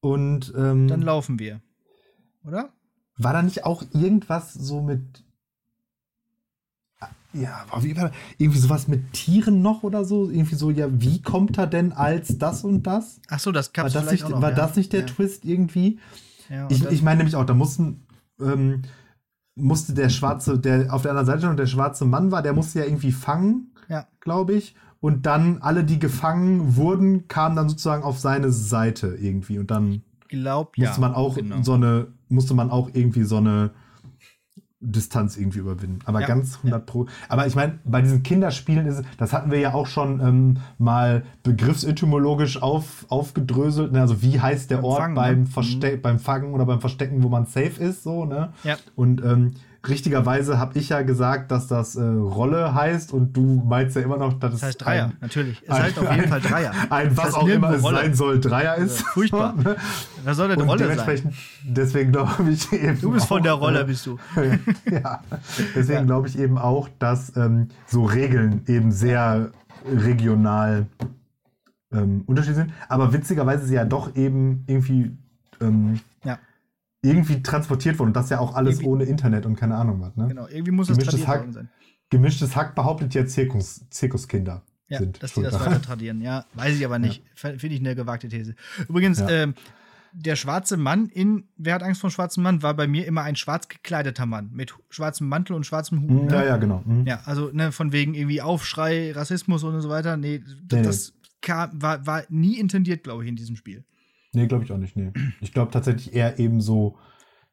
Und ähm, dann laufen wir. Oder? War da nicht auch irgendwas so mit ja, wie war irgendwie sowas mit Tieren noch oder so? Irgendwie so, ja, wie kommt er denn als das und das? Ach so, das gab es vielleicht nicht, auch noch, War ja. das nicht der ja. Twist irgendwie? Ja, ich, ich meine nämlich auch, da mussten, ähm, musste der schwarze, der auf der anderen Seite noch der schwarze Mann war, der musste ja irgendwie fangen, ja. glaube ich. Und dann alle, die gefangen wurden, kamen dann sozusagen auf seine Seite irgendwie. Und dann Glaub, musste man auch genau. so eine, musste man auch irgendwie so eine Distanz irgendwie überwinden. Aber Ja, ganz 100 Pro. Aber ich meine, bei diesen Kinderspielen ist es, das hatten wir ja auch schon ähm, mal begriffsetymologisch auf, aufgedröselt. Ne? Also wie heißt der Beim Ort Fangen, beim, ne? Verste beim Fangen oder beim Verstecken, wo man safe ist, so, ne? Ja. Und ähm, richtigerweise habe ich ja gesagt, dass das äh, Rolle heißt und du meinst ja immer noch, dass Das es heißt Dreier, ein, natürlich. Es ein- heißt auf jeden Fall Dreier. ein Das was auch immer es Rolle. sein soll, Dreier ist. Ja, furchtbar. Da soll eine Und Rolle sein. dementsprechend, deswegen glaube ich eben. Du bist von der auch, Rolle, äh, bist du. ja, deswegen Ja. glaube ich eben auch, dass ähm, so Regeln eben sehr regional ähm, unterschiedlich sind. Aber witzigerweise sie ja doch eben irgendwie ähm. Irgendwie transportiert wurden. Und das ja auch alles Irgendwie- ohne Internet und keine Ahnung was. Ne? Genau, irgendwie muss es Gemischtes tradiert Hack. worden sein. Gemischtes Hack behauptet ja Zirkus, Zirkuskinder Ja, sind. dass die das weiter tradieren. Ja, weiß ich aber nicht. F- Finde ich eine gewagte These. Übrigens, Ja. ähm, der schwarze Mann in Wer hat Angst vor dem schwarzen Mann war bei mir immer ein schwarz gekleideter Mann mit schwarzem Mantel und schwarzem Hut. Mhm, ne? Ja, ja, genau. Mhm. Ja, also ne, von wegen irgendwie Aufschrei, Rassismus und so weiter. Nee, Nee, das kam, war, war nie intendiert, glaube ich, in diesem Spiel. Nee, glaube ich auch nicht. Nee. Ich glaube tatsächlich eher eben so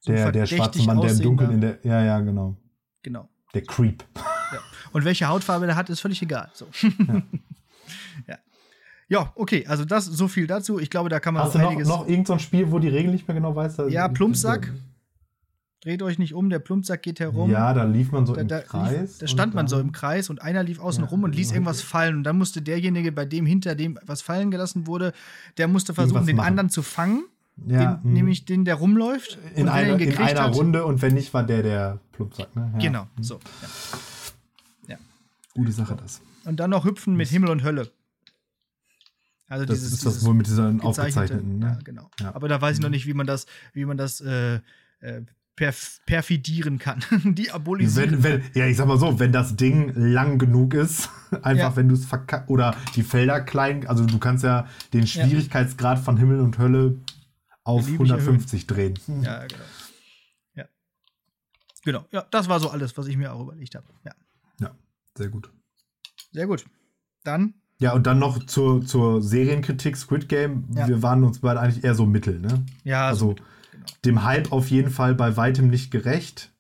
So der, der verdächtig schwarze Mann, der im Dunkeln in der. Ja, ja, genau. Genau. Der Creep. Ja. Und welche Hautfarbe der hat, ist völlig egal. So. ja. ja, okay, also das so viel dazu. Ich glaube, da kann man Hast du noch noch, irgendein so ein Spiel, wo die Regel nicht mehr genau weiß? Ja, Plumpsack. Dreht euch nicht um, der Plumpsack geht herum. Ja, da lief man so da, im da, Kreis. lief, da stand man so im Kreis und einer lief außen Ja, rum und ließ irgendwas fallen. Und dann musste derjenige, bei dem hinter dem was fallen gelassen wurde, der musste versuchen, den machen. anderen zu fangen. Ja, den, mhm. nämlich den, der rumläuft. in er einer, in einer hat, Runde und wenn nicht, war der der Plumpsack. Ne? Ja. Genau, so. Ja. Gute Sache das. Und dann noch hüpfen mit Himmel und Hölle. Also Das dieses, ist das wohl mit diesen gezeichnete- aufgezeichneten. Ja, Ne? genau. Ja. Aber da weiß ich noch nicht, wie man das, wie man das äh, äh, perf perfidieren kann. Diabolisieren. Wenn, wenn, ja, ich sag mal so, wenn das Ding lang genug ist, einfach Ja. wenn du es verkackst, oder die Felder klein, also du kannst ja den Schwierigkeitsgrad von Himmel und Hölle auf Beliebig 150 drehen. Ja, genau. Ja. Genau. Ja, das war so alles, was ich mir auch überlegt habe. Ja. Ja, sehr gut. Sehr gut. Dann, Ja, und dann noch zur, zur Serienkritik Squid Game. Ja. Wir waren uns beide eigentlich eher so mittel, ne? ja, Also so, genau. dem Hype auf jeden Fall bei weitem nicht gerecht.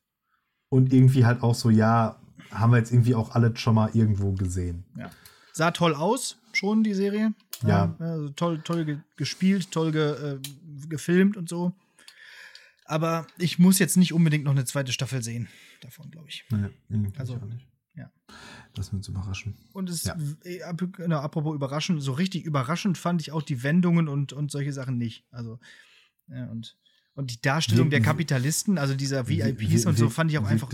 Und irgendwie halt auch so, ja, haben wir jetzt irgendwie auch alles schon mal irgendwo gesehen. ja. Sah toll aus, schon die Serie. Ja. also toll, toll ge gespielt, toll ge äh, gefilmt und so. Aber ich muss jetzt nicht unbedingt noch eine zweite Staffel sehen davon, glaube ich. Nee, irgendwie Also, nicht. ja. Lass uns überraschen. Und es, Ja. äh, ap- genau, apropos überraschend, so richtig überraschend fand ich auch die Wendungen und, und solche Sachen nicht. Also, ja, und, und die Darstellung der Kapitalisten, also dieser VIPs und so, fand ich auch einfach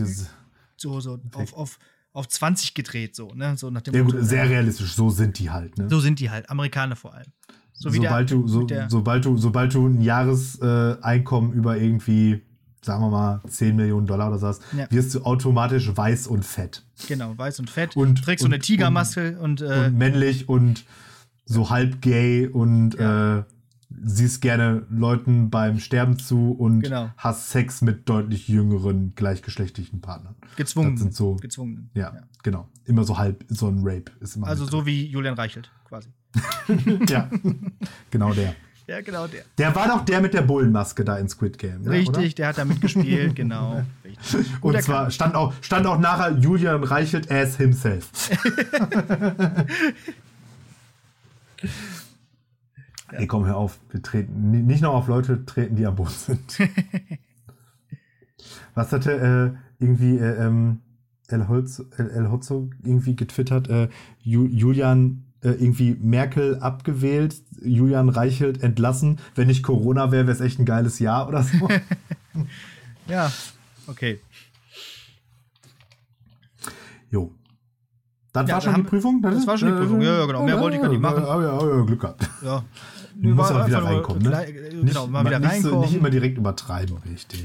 so, so auf, auf, auf 20 gedreht, so, ne? So nach dem Ja, gut, Motto, sehr realistisch, so sind die halt, ne? So sind die halt, Amerikaner vor allem. So wie sobald, der, du, so, sobald, du, sobald du ein Jahreseinkommen äh, Einkommen über irgendwie, sagen wir mal, 10 Millionen Dollar oder so hast, Ja. wirst du automatisch weiß und fett. genau, weiß und fett, Und- trägst so und- eine Tigermaske und, äh, und männlich und so halb gay und Ja. äh, siehst gerne Leuten beim Sterben zu und Genau. hast Sex mit deutlich jüngeren gleichgeschlechtlichen Partnern. gezwungen. das sind so- gezwungen. Ja, genau. Immer so halb, so ein Rape ist immer. Also so wie Julian Reichelt, quasi. ja, genau der. Ja, genau der. Der war doch der mit der Bullenmaske da in Squid Game. Ne, Richtig, oder? der hat da mitgespielt, genau. Richtig. Und zwar stand auch, stand auch nachher Julian Reichelt as himself. Ey, komm, hör auf. Wir treten nicht noch auf Leute treten, die am Boden sind. Was hatte äh, irgendwie äh, ähm, El, Holz, El, El Hotzo irgendwie getwittert? Äh, Ju, Julian äh, irgendwie Merkel abgewählt, Julian Reichelt entlassen. Wenn nicht Corona wäre, wäre es echt ein geiles Jahr oder so. ja, okay. Jo. Das ja, war schon die Prüfung? Das, das war schon die Prüfung, ja, ja genau. Mehr wollte ich gar nicht machen. Ja, ja, ja, Glück gehabt. Ja. Du musst auch wieder reinkommen, ne? Genau, nicht, mal wieder nicht reinkommen. So, nicht immer direkt übertreiben, richtig.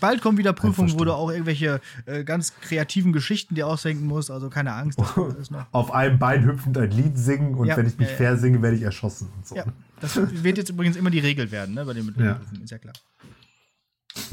Bald kommen wieder Prüfungen, wo du auch irgendwelche äh, ganz kreativen Geschichten dir ausdenken musst, also keine Angst. Auf einem Bein hüpfend ein Lied singen und ja, wenn ich mich fair singe, werde ich erschossen und so. Ja, das wird jetzt übrigens immer die Regel werden, ne, bei den Prüfungen, ist ja klar.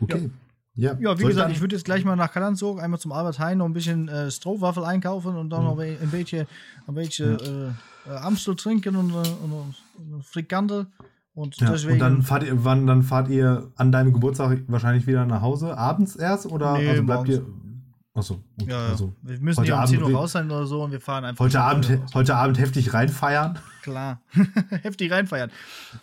okay. Ja, ja wie Soll gesagt, ich, ich würde jetzt gleich mal nach Kalanzog einmal zum Albert Heijn noch ein bisschen äh, Strohwaffel einkaufen und dann mhm. noch ein bisschen, ein bisschen ja. Äh, Amstel trinken und, äh, und, und Frikandel. Und, ja, deswegen, und dann fahrt ihr, wann dann fahrt ihr an deinem Geburtstag wahrscheinlich wieder nach Hause? Abends erst oder nee, also bleibt morgens. ihr? Achso, okay, ja, ja. Also wir müssen hier um 10 Uhr raus sein oder so und wir fahren einfach. Heute Abend, heute Abend heftig reinfeiern. Klar, heftig reinfeiern.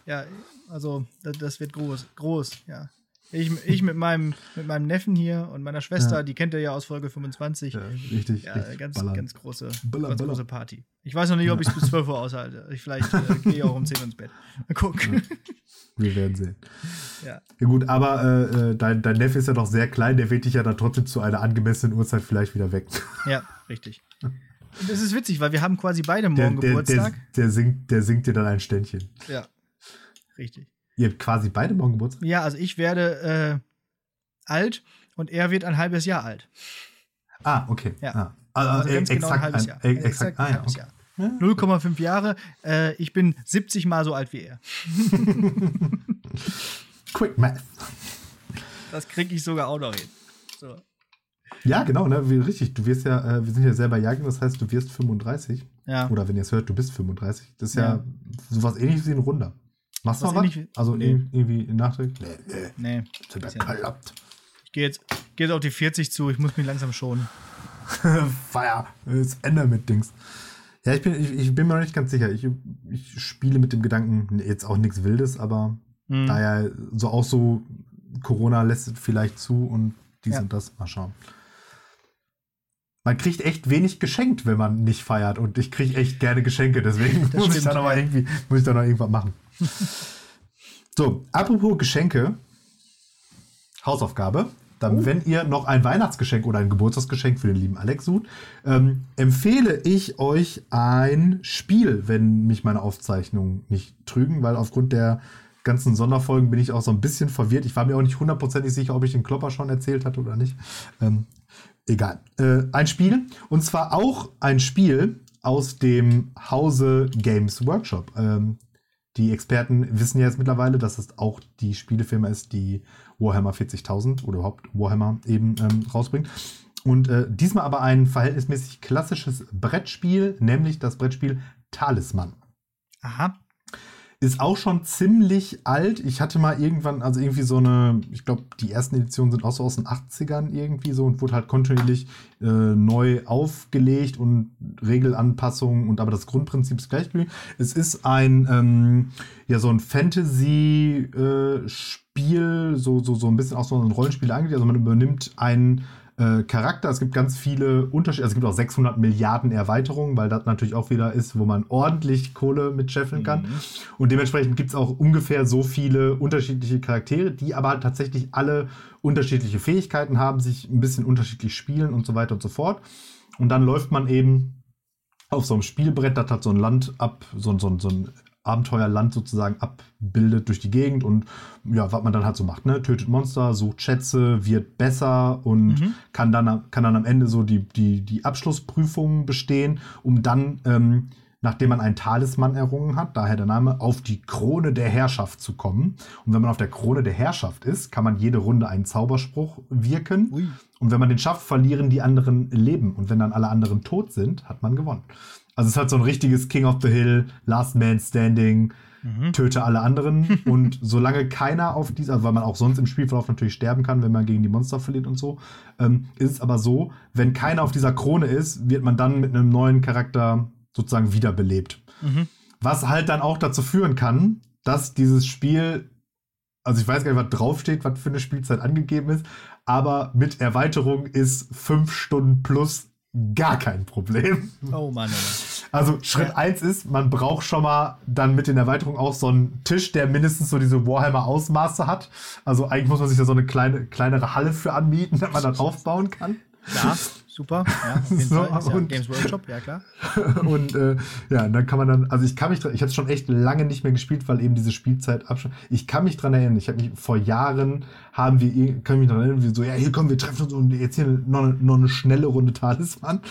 Ja, also das, das wird groß, groß, ja. Ich, ich mit, meinem, mit meinem Neffen hier und meiner Schwester, ja. die kennt ihr ja aus Folge 25. Ja, richtig. Ja, richtig ganz, ballern. ganz, große, Ballern, ganz ballern. große Party. Ich weiß noch nicht, ob ich es bis 12 Uhr aushalte. Ich, vielleicht äh, gehe ich auch um 10 Uhr ins Bett. Mal gucken. Wir werden sehen. Ja. gut, aber äh, dein, dein Neffe ist ja noch sehr klein, der wird dich ja dann trotzdem zu einer angemessenen Uhrzeit vielleicht wieder wecken. Ja, richtig. Und das ist witzig, weil wir haben quasi beide morgen der, der, Geburtstag. Der, der, singt, der singt dir dann ein Ständchen. Ja, richtig. Ihr habt quasi beide morgen Geburtstag? Ja, also ich werde äh, alt und er wird ein halbes Jahr alt. Ah, okay. Ja. Ah. Also, also ganz exakt genau ein halbes Jahr. Ein, exakt, ein halbes ah, ja, okay. Jahr. 0,5 Jahre. Äh, ich bin 70 Mal so alt wie er. Quick Math. Das kriege ich sogar auch noch hin. So. Ja, genau, ne? Wie, richtig. Du wirst ja, äh, wir sind ja selber Jahrgang, das heißt, du wirst 35. Ja. Oder wenn ihr es hört, du bist 35. Das ist ja, Ja. sowas ähnliches wie ein Runder. Machst du Was ähnlich Also Nee. irgendwie nachträglich? Nee, nee. Nee. Er klappt. Ich gehe jetzt, geh jetzt auf die 40 zu, ich muss mich langsam schonen. Feier. Das Ende mit Dings. Ja, ich bin, ich, ich bin mir noch nicht ganz sicher. Ich, ich spiele mit dem Gedanken, jetzt auch nichts Wildes, aber Hm. daher so auch so, Corona lässt es vielleicht zu und dies Ja. und das. Mal schauen. Man kriegt echt wenig geschenkt, wenn man nicht feiert. Und ich kriege echt gerne Geschenke, deswegen Das muss ich da noch mal irgendwie, muss ich da noch irgendwas machen. so, apropos Geschenke. Hausaufgabe. Dann, Oh. wenn ihr noch ein Weihnachtsgeschenk oder ein Geburtstagsgeschenk für den lieben Alex sucht, ähm, empfehle ich euch ein Spiel, wenn mich meine Aufzeichnungen nicht trügen, weil aufgrund der ganzen Sonderfolgen bin ich auch so ein bisschen verwirrt. Ich war mir auch nicht hundertprozentig sicher, ob ich den Klopper schon erzählt hatte oder nicht. Ähm, egal. Äh, ein Spiel. Und zwar auch ein Spiel aus dem Hause Games Workshop. Ähm, die Experten wissen ja jetzt mittlerweile, dass es auch die Spielefirma ist, die Warhammer 40.000 oder überhaupt Warhammer eben ähm, rausbringt. Und äh, diesmal aber ein verhältnismäßig klassisches Brettspiel, nämlich das Brettspiel Talisman Aha. Ist auch schon ziemlich alt. Ich hatte mal irgendwann, also irgendwie so eine, ich glaube, die ersten Editionen sind auch so aus den 80ern irgendwie so und wurde halt kontinuierlich äh, neu aufgelegt und Regelanpassungen und aber das Grundprinzip ist gleich. Es ist ein, ähm, ja, so ein Fantasy-Spiel, so, so, so ein bisschen auch so ein Rollenspiel angelegt. Also man übernimmt einen äh, Charakter. Es gibt ganz viele Unterschiede. Also es gibt auch 600 Milliarden Erweiterungen, weil das natürlich auch wieder ist, wo man ordentlich Kohle mit scheffeln kann. Mhm. Und dementsprechend gibt es auch ungefähr so viele unterschiedliche Charaktere, die aber tatsächlich alle unterschiedliche Fähigkeiten haben, sich ein bisschen unterschiedlich spielen und so weiter und so fort. Und dann läuft man eben auf so einem Spielbrett, das hat so ein Land ab, so, so, so ein Abenteuerland sozusagen abbildet durch die Gegend und ja, was man dann halt so macht, ne? Tötet Monster, sucht Schätze, wird besser und Mhm. kann, dann, kann dann am Ende so die, die, die Abschlussprüfungen bestehen, um dann ähm, nachdem man einen Talisman errungen hat, daher der Name, auf die Krone der Herrschaft zu kommen. Und wenn man auf der Krone der Herrschaft ist, kann man jede Runde einen Zauberspruch wirken. Ui. Und wenn man den schafft, verlieren die anderen Leben. Und wenn dann alle anderen tot sind, hat man gewonnen. Also es hat so ein richtiges King of the Hill, Last Man Standing, mhm. töte alle anderen. und solange keiner auf dieser, also weil man auch sonst im Spielverlauf natürlich sterben kann, wenn man gegen die Monster verliert und so, ähm, ist es aber so, wenn keiner auf dieser Krone ist, wird man dann mit einem neuen Charakter sozusagen wiederbelebt. Mhm. Was halt dann auch dazu führen kann, dass dieses Spiel, also ich weiß gar nicht, was draufsteht, was für eine Spielzeit angegeben ist, aber mit Erweiterung ist fünf Stunden plus gar kein Problem. Oh Mann. Also Schritt 1 ja. ist, man braucht schon mal dann mit den Erweiterungen auch so einen Tisch, der mindestens so diese Warhammer-Ausmaße hat. Also eigentlich muss man sich da so eine kleine, kleinere Halle für anmieten, damit man dann aufbauen kann. Ja, super. Ja, so, ja und, Games Workshop, ja klar. und äh, ja, dann kann man dann, also ich kann mich, ich habe schon echt lange nicht mehr gespielt, weil eben diese Spielzeit abschließt. Ich kann mich dran erinnern, ich habe mich vor Jahren haben wir, kann mich dran erinnern, wie so, ja, hier kommen wir treffen uns und jetzt hier noch eine, noch eine schnelle Runde Talisman.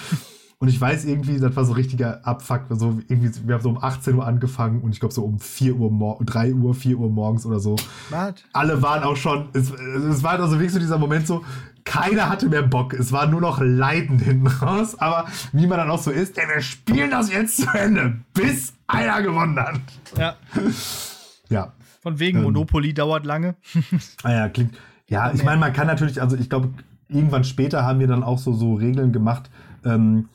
Und ich weiß irgendwie, das war so richtiger Abfuck. So irgendwie, wir haben so um 18 Uhr angefangen und ich glaube so um 4 Uhr, 3 Uhr, 4 Uhr morgens oder so. What? Alle waren auch schon, es, es war also wirklich so dieser Moment so, keiner hatte mehr Bock. Es war nur noch Leiden hinten raus. Aber wie man dann auch so ist, ey, wir spielen das jetzt zu Ende, bis einer gewonnen hat. Ja. ja. Von wegen ähm, Monopoly dauert lange. ah ja, klingt. Ja, ich meine, man kann natürlich, also ich glaube, irgendwann später haben wir dann auch so, so Regeln gemacht, ähm,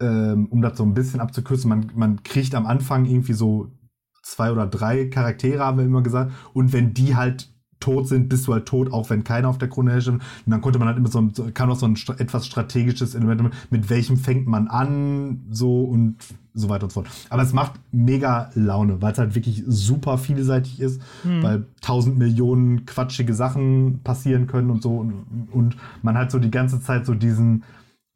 ähm, um das so ein bisschen abzukürzen, man, man kriegt am Anfang irgendwie so zwei oder drei Charaktere, haben wir immer gesagt. Und wenn die halt tot sind, bist du halt tot, auch wenn keiner auf der Krone herrscht. Und dann konnte man halt immer so, ein, kann auch so ein etwas strategisches Element, mit welchem fängt man an, so und so weiter und so fort. Aber es macht mega Laune, weil es halt wirklich super vielseitig ist, hm. weil tausend Millionen quatschige Sachen passieren können und so und, und man halt so die ganze Zeit so diesen,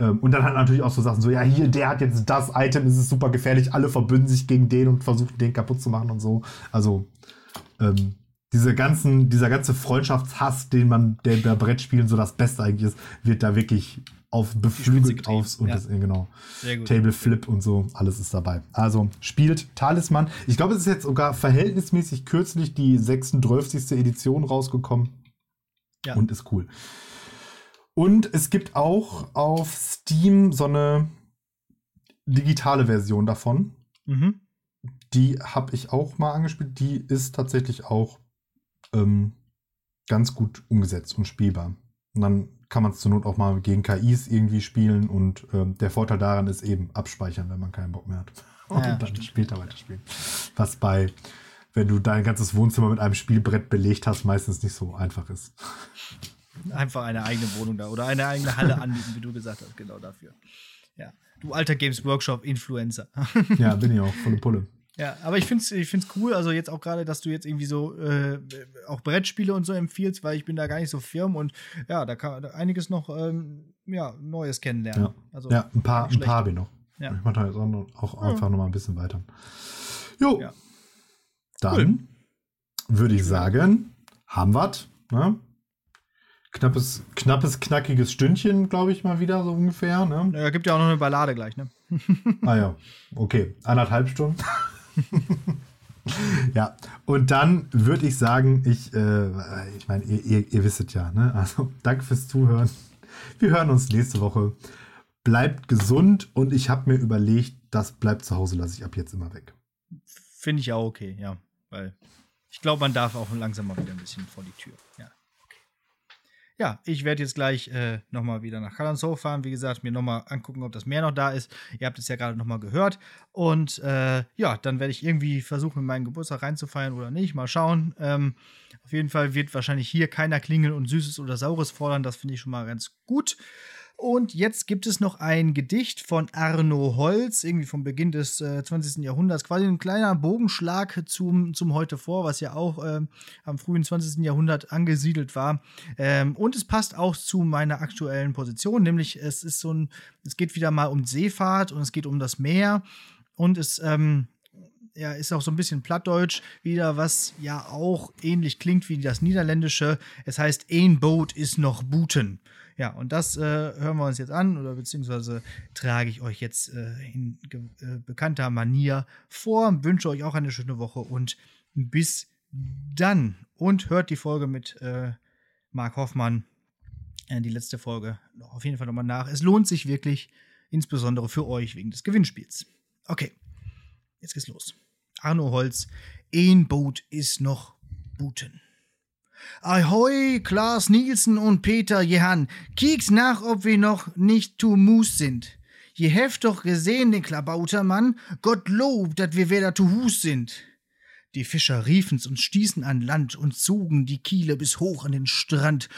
ähm, und dann hat natürlich auch so Sachen so, ja, hier, der hat jetzt das Item, es ist super gefährlich, alle verbünden sich gegen den und versuchen den kaputt zu machen und so. Also, ähm, diese ganzen, dieser ganze Freundschaftshass, den man, der bei Brettspielen so das Beste eigentlich ist, wird da wirklich auf beflügelt aufs und ja. das, genau. Table Flip und so, alles ist dabei. Also spielt Talisman. Ich glaube, es ist jetzt sogar verhältnismäßig kürzlich die 36. Edition rausgekommen. Ja. Und ist cool. Und es gibt auch auf Steam so eine digitale Version davon. Mhm. Die habe ich auch mal angespielt. Die ist tatsächlich auch ähm, ganz gut umgesetzt und spielbar. Und dann kann man es zur Not auch mal gegen KIs irgendwie spielen. Und ähm, der Vorteil daran ist eben abspeichern, wenn man keinen Bock mehr hat. Und ja, dann später weiterspielen. Was bei, wenn du dein ganzes Wohnzimmer mit einem Spielbrett belegt hast, meistens nicht so einfach ist. Einfach eine eigene Wohnung da oder eine eigene Halle anbieten, wie du gesagt hast, genau dafür. Ja. Du alter Games Workshop-Influencer. ja, bin ich auch, volle Pulle. Ja, aber ich finde es ich find's cool, also jetzt auch gerade, dass du jetzt irgendwie so äh, auch Brettspiele und so empfiehlst, weil ich bin da gar nicht so firm und ja, da kann einiges noch ähm, ja, Neues kennenlernen. Ja, also, ja ein paar, ein paar habe ich noch. Ja. Ich mache da jetzt auch, auch ja. einfach noch mal ein bisschen weiter. Jo. Ja. Dann cool. würde ich sagen, haben wir ne? knappes, knappes, knackiges Stündchen, glaube ich, mal wieder, so ungefähr. Ne? Ja, gibt ja auch noch eine Ballade gleich, ne? ah ja, okay. Anderthalb Stunden. ja, und dann würde ich sagen, ich, äh, ich meine, ihr, ihr, ihr wisst ja, ne? Also, danke fürs Zuhören. Wir hören uns nächste Woche. Bleibt gesund und ich habe mir überlegt, das bleibt zu Hause, lasse ich ab jetzt immer weg. Finde ich auch okay, ja. Weil ich glaube, man darf auch langsam mal wieder ein bisschen vor die Tür. Ja ja, ich werde jetzt gleich äh, nochmal wieder nach Kalanzow fahren. Wie gesagt, mir nochmal angucken, ob das Meer noch da ist. Ihr habt es ja gerade nochmal gehört. Und äh, ja, dann werde ich irgendwie versuchen, meinen Geburtstag reinzufeiern oder nicht. Mal schauen. Ähm, auf jeden Fall wird wahrscheinlich hier keiner klingeln und Süßes oder Saures fordern. Das finde ich schon mal ganz gut. Und jetzt gibt es noch ein Gedicht von Arno Holz, irgendwie vom Beginn des äh, 20. Jahrhunderts, quasi ein kleiner Bogenschlag zum, zum Heute vor, was ja auch äh, am frühen 20. Jahrhundert angesiedelt war. Ähm, und es passt auch zu meiner aktuellen Position, nämlich es ist so ein, es geht wieder mal um Seefahrt und es geht um das Meer und es ähm, ja, ist auch so ein bisschen plattdeutsch wieder, was ja auch ähnlich klingt wie das Niederländische. Es heißt, ein Boot ist noch Buten. Ja, und das äh, hören wir uns jetzt an oder beziehungsweise trage ich euch jetzt äh, in äh, bekannter Manier vor. Wünsche euch auch eine schöne Woche und bis dann. Und hört die Folge mit äh, Marc Hoffmann, äh, die letzte Folge, auf jeden Fall nochmal nach. Es lohnt sich wirklich, insbesondere für euch wegen des Gewinnspiels. Okay, jetzt geht's los. Arno Holz, ein Boot ist noch Buten. Ahoi, Klaas Nielsen und Peter Jehan, kiekt nach, ob wir noch nicht zu Mus sind. Je heft doch gesehen, den Klabautermann, Gottlob, dat wir weder zu Hus sind. Die Fischer riefen's und stießen an Land und zogen die Kiele bis hoch an den Strand.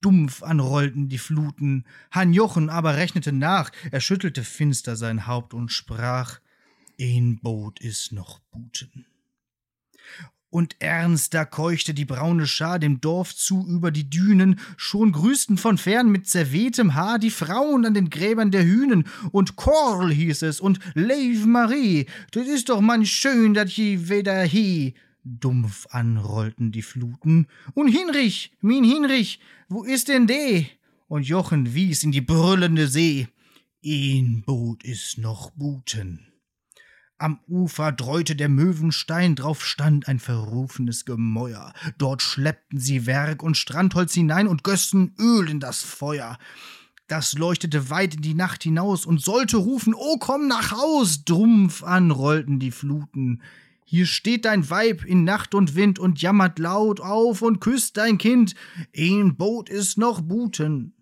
Dumpf anrollten die Fluten. Han Jochen aber rechnete nach, er schüttelte finster sein Haupt und sprach, ein Boot ist noch Buten und ernster keuchte die braune Schar dem Dorf zu über die Dünen, schon grüßten von fern mit zerwehtem Haar die Frauen an den Gräbern der Hühnen, und Korl hieß es, und Leiv Marie, das ist doch man schön, dat je weder he. Dumpf anrollten die Fluten, und Hinrich, min Hinrich, wo ist denn de? Und Jochen wies in die brüllende See. Ein Boot ist noch Buten. Am Ufer dräute der Möwenstein, drauf stand ein verrufenes Gemäuer. Dort schleppten sie Werk und Strandholz hinein und gössen Öl in das Feuer. Das leuchtete weit in die Nacht hinaus und sollte rufen, O komm nach Haus! Drumpf an rollten die Fluten. Hier steht dein Weib in Nacht und Wind und jammert laut auf und küsst dein Kind. Ein Boot ist noch Buten.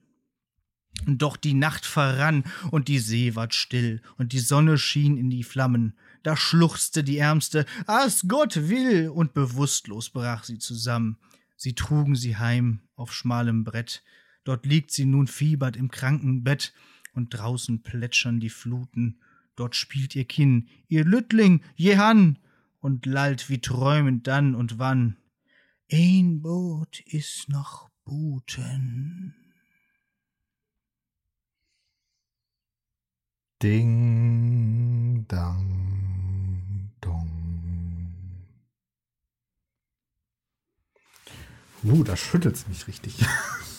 Doch die Nacht verrann und die See ward still und die Sonne schien in die Flammen da schluchzte die Ärmste, as Gott will, und bewusstlos brach sie zusammen. Sie trugen sie heim auf schmalem Brett, dort liegt sie nun fiebert im Krankenbett, und draußen plätschern die Fluten, dort spielt ihr Kinn, ihr Lüttling, Jehan, und lallt wie träumend dann und wann. Ein Boot ist noch Buten. Ding, dang. Uh, da schüttelt es mich richtig.